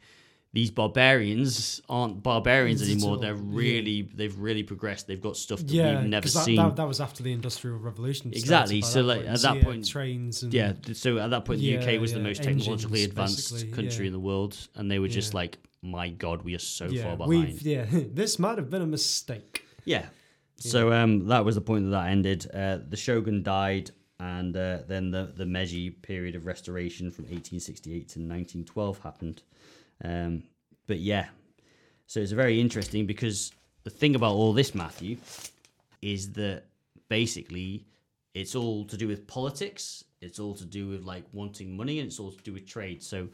these barbarians aren't barbarians at anymore. all, They're yeah. really, they've really progressed. They've got stuff that Yeah, we've never that, seen. that, that was after the Industrial Revolution. Exactly, so, like, point. at that yeah, point- trains and Yeah, so at that point, the Yeah, UK was the most technologically engines, advanced country yeah. in the world, and they were just Yeah. like, "My God, we are so yeah, far behind." we've yeah. This might have been a mistake. Yeah. So um, that was the point that that ended. Uh, the shogun died, and uh, then the the Meiji period of restoration from 1868 to 1912 happened. Um, but yeah, so it's very interesting because the thing about all this, Matthew, is that basically it's all to do with politics. It's all to do with like wanting money, and it's all to do with trade. So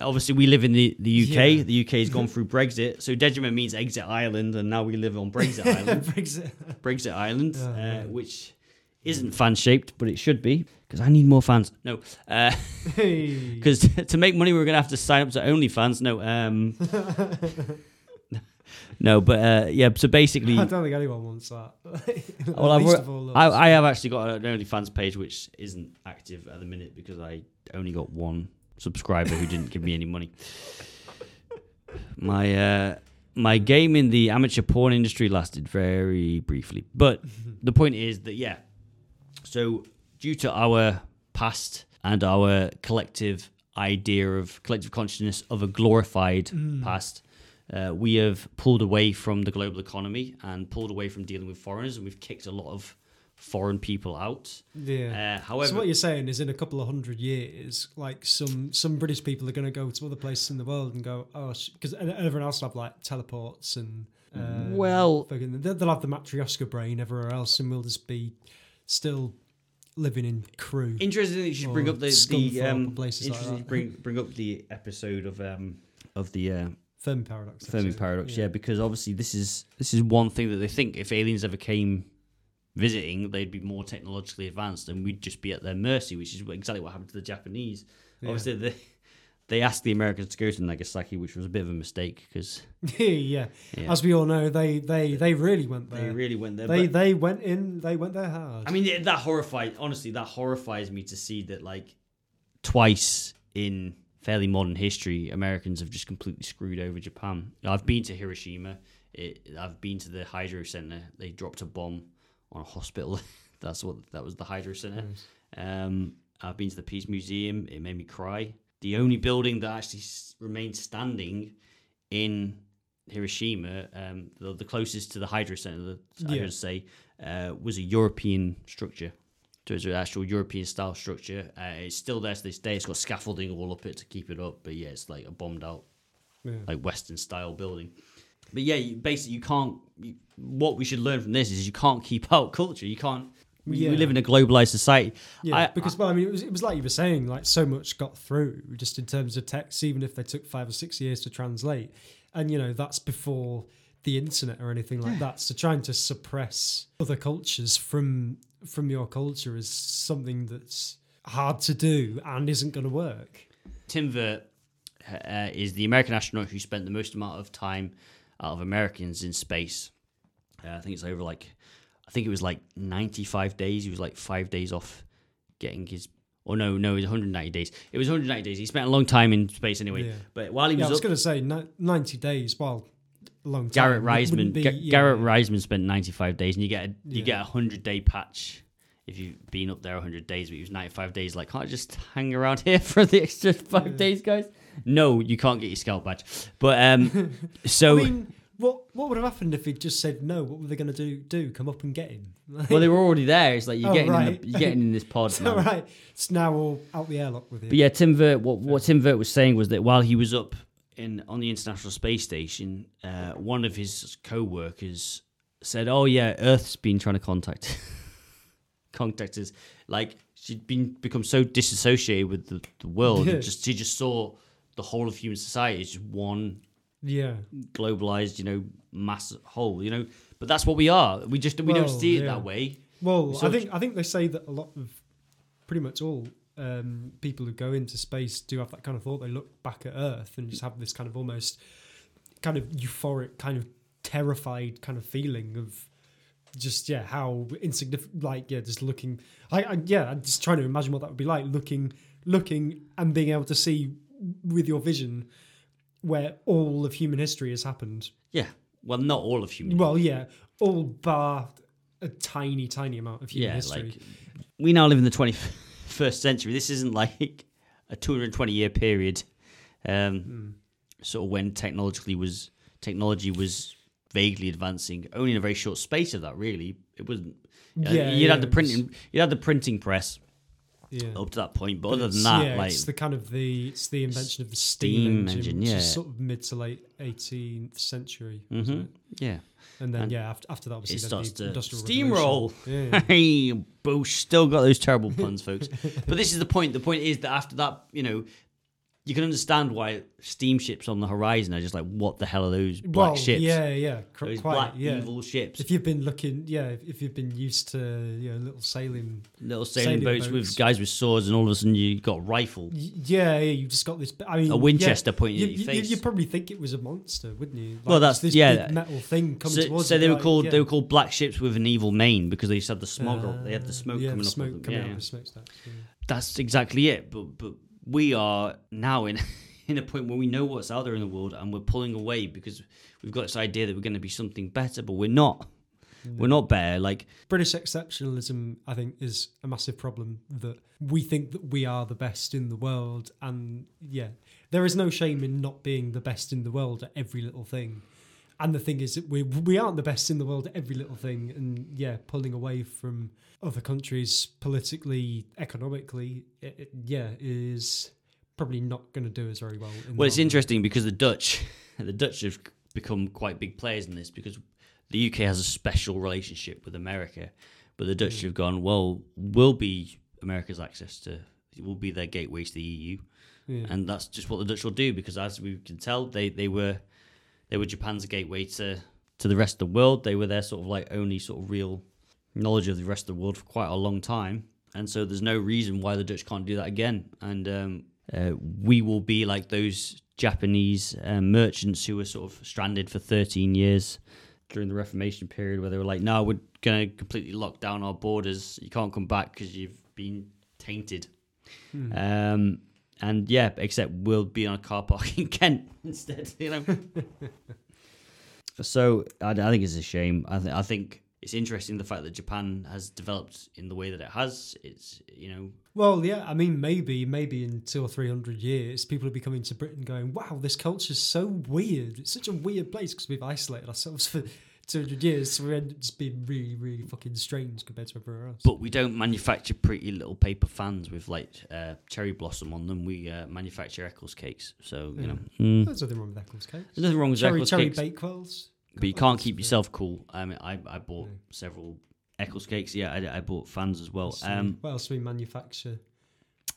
obviously we live in the, the UK. Yeah. The UK has gone through Brexit. So Dejima means exit island, and now we live on Brexit Island. Brexit. Brexit Island, Oh, uh, which isn't fan shaped, but it should be because I need more fans. No, because to make money, we're gonna have to sign up to OnlyFans. No, um, no, but uh, yeah. So basically, I don't think anyone wants that. well, At I've, least of all I. I have actually got an OnlyFans page which isn't active at the minute because I only got one subscriber who didn't give me any money. My uh, my game in the amateur porn industry lasted very briefly, but the point is that yeah. So due to our past and our collective idea of collective consciousness of a glorified Mm. past, uh, we have pulled away from the global economy and pulled away from dealing with foreigners, and we've kicked a lot of foreign people out. yeah. Uh, however, so what you're saying is, in a couple of hundred years, like some some British people are going to go to other places in the world and go, oh, because everyone else will have like teleports and. Uh, Well- they'll they'll have the matryoshka brain everywhere else, and we'll just be still living in crew. interesting that you should bring up the, the um, places like interesting that. bring bring up the episode of um of the uh, Fermi paradox. Fermi actually. paradox, yeah. because obviously this is this is one thing that they think if aliens ever came visiting, they'd be more technologically advanced, and we'd just be at their mercy, which is exactly what happened to the Japanese. Yeah. Obviously, they they asked the Americans to go to Nagasaki, which was a bit of a mistake because yeah. Yeah. As we all know, they they they really went there. they really went there. They they went in. They went there hard. I mean, that horrified. Honestly, that horrifies me to see that like twice in fairly modern history, Americans have just completely screwed over Japan. I've been to Hiroshima. It, I've been to the Hypocenter. They dropped a bomb on a hospital. That's what that was the Hypocenter. Um, I've been to the Peace Museum. It made me cry. The only building that actually remains standing in Hiroshima, um, the, the closest to the Hypocenter, I Yeah. should say, uh, was a European structure. So it's an actual European style structure. Uh, it's still there to this day. It's got scaffolding all up it to keep it up. But yeah, it's like a bombed out Yeah. like Western style building. But yeah, you, basically, you can't. You, what we should learn from this is you can't keep out culture. You can't. We, we live in a globalized society. Yeah, I- because well, I mean, it was, it was like you were saying, like so much got through just in terms of text, even if they took five or six years to translate, and you know that's before the internet or anything like that. So trying to suppress other cultures from from your culture is something that's hard to do and isn't going to work. Tim Vert uh, is the American astronaut who spent the most amount of time out of Americans in space. Uh, I think it's over like, think it was like 95 days. He was like five days off getting his. Or no, no, it was 190 days. It was 190 days. He spent a long time in space anyway. Yeah. But while he Yeah, I was was going to say ni- ninety days. Well, long time. Garrett Reisman. be- Ga- yeah. Garrett Reisman spent 95 days, and you get a you get a hundred day patch if you've been up there 100 days. But he was 95 days. Like, can't I just hang around here for the extra five Yeah. days, guys? No, you can't get your scout badge. But um, so I mean, what what would have happened if he'd just said no? What were they going to do? Do come up and get him? well, they were already there. It's like you're Oh, getting in the, you're getting in this pod. All right, it's now all out the airlock with you. But yeah, Tim Vert. What, what Tim Vert was saying was that while he was up in on the International Space Station, uh, one of his co-workers said, "Oh yeah, Earth's been trying to contact contact us. Like she'd been become so disassociated with the, the world, Yeah. just she just saw the whole of human society as just one yeah, globalized, you know, mass whole. You know, but that's what we are. We just we don't see it yeah. that way. Well, So- I think I think they say that a lot of pretty much all um, people who go into space do have that kind of thought. They look back at Earth and just have this kind of almost kind of euphoric, kind of terrified kind of feeling of just yeah how insignificant. Like yeah, just looking. I, I yeah, I'm just trying to imagine what that would be like looking, looking and being able to see with your vision where all of human history has happened. Yeah. Well, not all of human. Well, yeah, all bar a tiny, tiny amount of human yeah, history. like we now live in the 21st century. This isn't like a 220 year period, um, Hmm. sort of when technologically was technology was vaguely advancing. Only in a very short space of that, really. It wasn't. uh, Yeah, you'd yeah, had the it was- printing. You had the printing press yeah. up to that point, but other than that, yeah, like it's the kind of the it's the invention of the steam, Steam engine, engine, which yeah. is sort of mid to late 18th century, Mhm. yeah, And then And yeah, after, after that, obviously, it starts the to steamroll. Yeah, hey, Bush still got those terrible puns, folks. But this is the point. The point is that after that, you know, you can understand why steamships on the horizon are just like, what the hell are those black well, ships? yeah, yeah, cr- those quite, black yeah. evil ships, If you've been looking, yeah, if, if you've been used to you know little sailing, little sailing, sailing boats, boats. with guys with swords, and all of a sudden you got a rifle, yeah, yeah, you just got this. I mean, a Winchester yeah, pointing you, at your you, face. you probably think it was a monster, wouldn't you? Like, Well, that's- this yeah. big metal thing coming so, towards so they were like, called yeah. they were called black ships with an evil name because they just had the smog. they had the smoke Uh, yeah, coming the up. smoke them. coming Yeah, out yeah. of the smokestacks. Yeah. That's exactly it. But but we are now in in a point where we know what's out there in the world, and we're pulling away because we've got this idea that we're going to be something better, but we're not. Mm. We're not better. Like British exceptionalism, I think, is a massive problem that we think that we are the best in the world. And yeah, there is no shame in not being the best in the world at every little thing. And the thing is that we, we aren't the best in the world at every little thing. And yeah, pulling away from other countries politically, economically, it, it- yeah, is probably not going to do us very well. Well, it's interesting because the Dutch, the Dutch have become quite big players in this because the UK has a special relationship with America, but the Dutch mm. have gone well. We'll be America's access to, we'll be their gateway to the EU, Yeah. and that's just what the Dutch will do because as we can tell, they they were they were Japan's gateway to to the rest of the world. They were their sort of like only sort of real knowledge of the rest of the world for quite a long time, and so there's no reason why the Dutch can't do that again. And um, uh, we will be like those Japanese um, merchants who were sort of stranded for 13 years during the Reformation period, where they were like, "No, we're going to completely lock down our borders. You can't come back because you've been tainted." Hmm. Um, and yeah, except we'll be on a car park in Kent instead. You know. so I, I think it's a shame. I, th- I think it's interesting the fact that Japan has developed in the way that it has. It's you know Well, yeah, I mean, maybe, maybe in two or three hundred years, people will be coming to Britain going, "Wow, this culture's so weird. It's such a weird place because we've isolated ourselves for two hundred years, so we end up just being really, really fucking strange compared to everywhere else." But we don't manufacture pretty little paper fans with like uh, cherry blossom on them. We uh, manufacture Eccles cakes. So you know, mm, There's nothing wrong with Eccles cakes. there's nothing wrong with Cherry, Eccles cherry cakes, bakewells. but you can't keep yourself cool. I mean, I, I bought Yeah. several Eccles cakes. Yeah, I, I bought fans as well. That's Um, what else do we manufacture?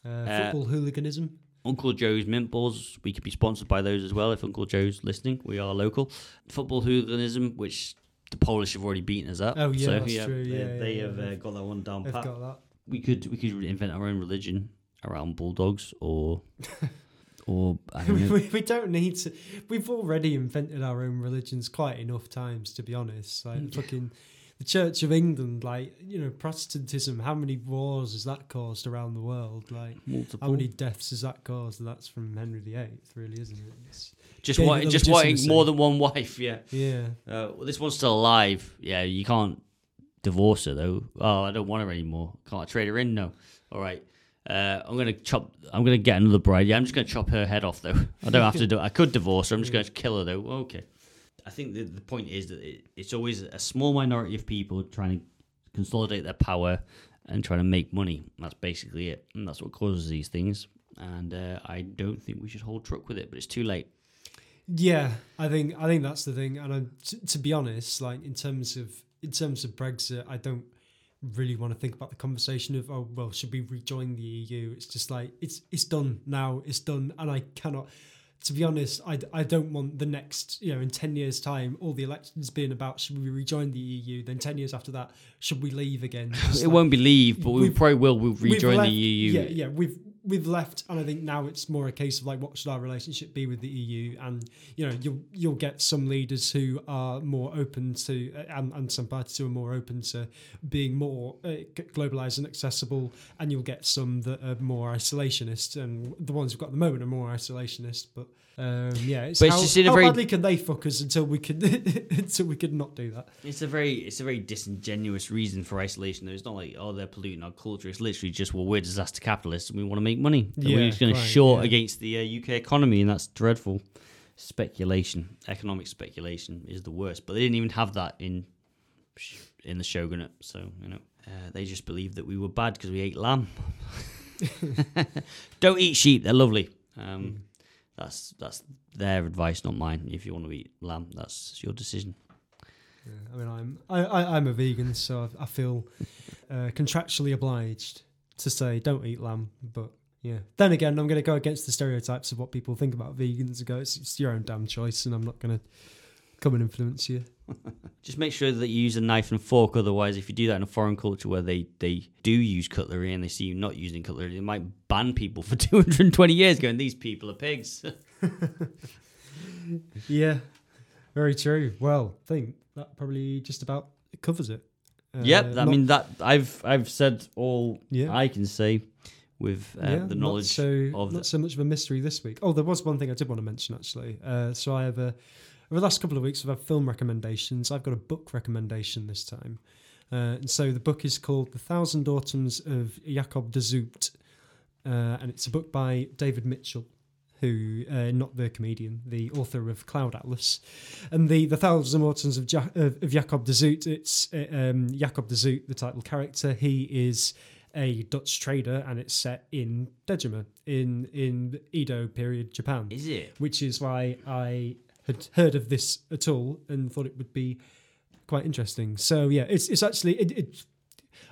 Uh, uh, football hooliganism. Uncle Joe's mint balls. We could be sponsored by those as well if Uncle Joe's listening. We are local. Football hooliganism, which the Polish have already beaten us up. Oh, yeah, so, that's yeah, true. They, Yeah, they yeah, have uh, got that one down pat. we could we could invent our own religion around bulldogs or or I don't we, we don't need to. We've already invented our own religions quite enough times, to be honest. Like fucking the Church of England, like you know, Protestantism. How many wars has that caused around the world? Like how many deaths has that caused? And that's from Henry VIII, really, isn't it? It's, just gave it wanting the just wanting more than one wife. Yeah. yeah, Uh, well, this one's still alive. Yeah, you can't divorce her though. Oh, I don't want her anymore. Can't I trade her in? No. All right. Uh, I'm gonna chop. I'm gonna get another bride. Yeah, I'm just gonna chop her head off though. I don't have to do. it. I could divorce her. I'm just gonna kill her though. Okay. I think the the point is that it, it's always a small minority of people trying to consolidate their power and trying to make money. That's basically it, and that's what causes these things. And uh, I don't think we should hold truck with it, but it's too late. yeah. I think I think that's the thing. And to be honest, like in terms of in terms of Brexit, I don't really want to think about the conversation of oh well should we rejoin the EU it's just like it's it's done now it's done and I cannot to be honest I, I don't want the next you know in 10 years time all the elections being about should we rejoin the EU then 10 years after that should we leave again It like- won't be leave, but we probably will. We'll rejoin left- the EU. Yeah, yeah, we've we've left, and I think now it's more a case of like, what should our relationship be with the EU? And you know, you'll you'll get some leaders who are more open to, and, and some parties who are more open to being more uh, globalized and accessible, and you'll get some that are more isolationist, and the ones we've got at the moment are more isolationist, but. Um, yeah, it's But it's how, just in a how very- badly can they fuck us until we can until we could not do that? It's a very it's a very disingenuous reason for isolation. Though it's not like oh they're polluting our culture. It's literally just well we're disaster capitalists and we want to make money. And Yeah, we're just going to short yeah. against the uh, UK economy, and that's dreadful. Speculation, economic speculation, is the worst. But they didn't even have that in in the shogunate. So you know uh, they just believed that we were bad because we ate lamb. Don't eat sheep; they're lovely. Um, That's that's their advice, not mine. If you want to eat lamb, that's your decision. Yeah, I mean, I'm I, I, I'm a vegan, so I, feel uh, contractually obliged to say don't eat lamb. But yeah, then again, I'm going to go against the stereotypes of what people think about vegans go, it's, it's your own damn choice, and I'm not going to come and influence you. Just make sure that you use a knife and fork. Otherwise, if you do that in a foreign culture where they, they do use cutlery and they see you not using cutlery, they might ban people for 220 years going, these people are pigs. Yeah, very true. Well, I think that probably just about covers it. Uh, yep. I not- mean, that I've I've said all Yeah. I can say with uh, yeah, the not knowledge so, of not the- so much of a mystery this week. Oh, there was one thing I did want to mention actually. Uh, so I have a over the last couple of weeks I've had film recommendations. I've got a book recommendation this time, uh, and so the book is called The Thousand Autumns of Jacob de Zoet, uh, and it's a book by David Mitchell. Who, uh, not the comedian, the author of Cloud Atlas, and the the Thousand Autumns of, ja- of, of Jacob de Zoet. It's uh, um, Jacob de Zoet, the title character. He is a Dutch trader, and it's set in Dejima in in Edo period Japan, Is it? which is why I had heard of this at all and thought it would be quite interesting. So yeah, it's it's actually it,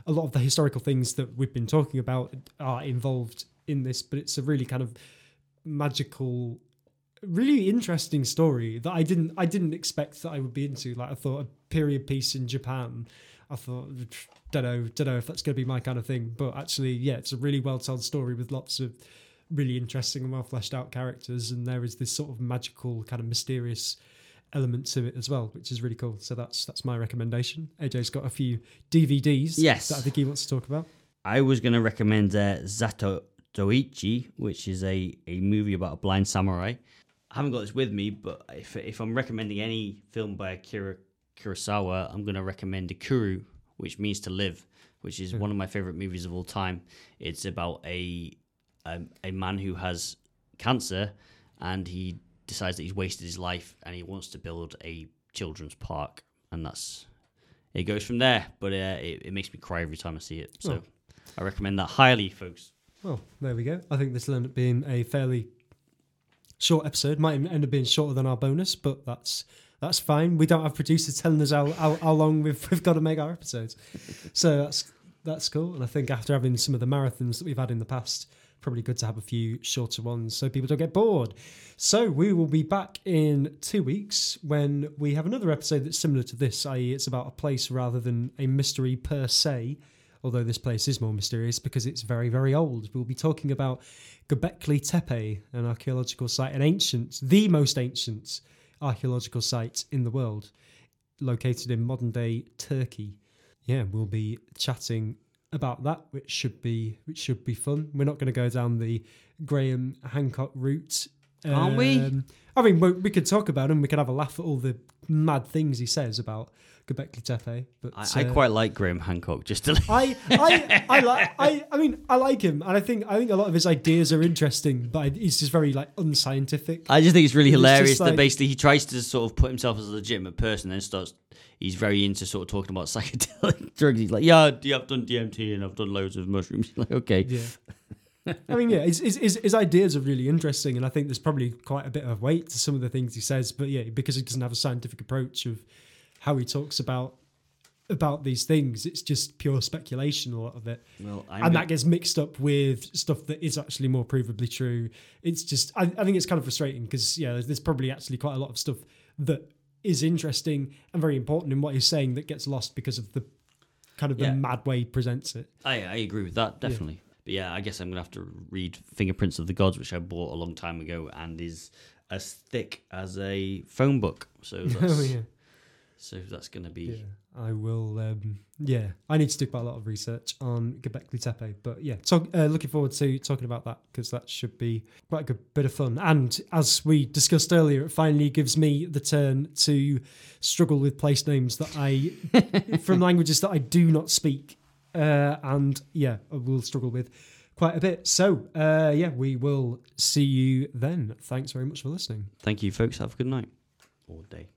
a lot of the historical things that we've been talking about are involved in this, but it's a really kind of magical really interesting story that I didn't I didn't expect that I would be into. Like I thought a period piece in Japan. I thought don't know don't know if that's going to be my kind of thing, but actually yeah, it's a really well told story with lots of really interesting and well fleshed out characters, and there is this sort of magical kind of mysterious element to it as well, which is really cool. So that's that's my recommendation. AJ's got a few DVDs Yes. that I think he wants to talk about. I was going to recommend uh, Zato Doichi, which is a, a movie about a blind samurai. I haven't got this with me, but if, if I'm recommending any film by Akira Kurosawa, I'm going to recommend Ikiru, which means to live, which is one of my favorite movies of all time. It's about a um, a man who has cancer and he decides that he's wasted his life and he wants to build a children's park, and that's it goes from there. But uh, it, it makes me cry every time I see it. So Oh. I recommend that highly, folks. Well, there we go. I think this will end up being a fairly short episode. Might end up being shorter than our bonus, but that's that's fine. We don't have producers telling us how, how, how long we've, we've got to make our episodes. So that's that's cool. And I think after having some of the marathons that we've had in the past, probably good to have a few shorter ones so people don't get bored. So we will be back in two weeks when we have another episode that's similar to this, i.e., it's about a place rather than a mystery per se. Although this place is more mysterious because it's very, very old. We'll be talking about Göbekli Tepe, an archaeological site, an ancient, the most ancient archaeological site in the world, located in modern day Turkey. Yeah, we'll be chatting about that, which should be which should be fun. We're not going to go down the Graham Hancock route, Aren't we? Um, I mean, we, we could talk about him. We could have a laugh at all the mad things he says about Göbekli Tepe. But I, I uh, quite like Graham Hancock. Just to I I I like I I mean I like him and I think I think a lot of his ideas are interesting, but he's just very like unscientific. I just think it's really hilarious that like- basically he tries to sort of put himself as a legitimate person, and then starts. He's very into sort of talking about psychedelic drugs. He's like, "Yeah, yeah, I've done DMT and I've done loads of mushrooms." like, okay, Yeah. I mean, yeah, his, his, his, ideas are really interesting, and I think there's probably quite a bit of weight to some of the things he says. But yeah, because he doesn't have a scientific approach of how he talks about about these things, it's just pure speculation. A lot of it, well, I'm and that gets mixed up with stuff that is actually more provably true. It's just, I, I think it's kind of frustrating because yeah, there's, there's probably actually quite a lot of stuff that is interesting and very important in what he's saying that gets lost because of the kind of the Yeah. mad way he presents it. I, I agree with that definitely. But yeah, I guess I'm gonna have to read Fingerprints of the Gods, which I bought a long time ago and is as thick as a phone book. So that's oh yeah. so that's gonna be Yeah, I will. Um, yeah, I need to do quite a lot of research on Göbekli Tepe, but yeah, talk, uh, looking forward to talking about that because that should be quite a good bit of fun. And as we discussed earlier, it finally gives me the turn to struggle with place names that I from languages that I do not speak, uh, and yeah, we'll struggle with quite a bit. So uh, yeah, we will see you then. Thanks very much for listening. Thank you, folks. Have a good night or day.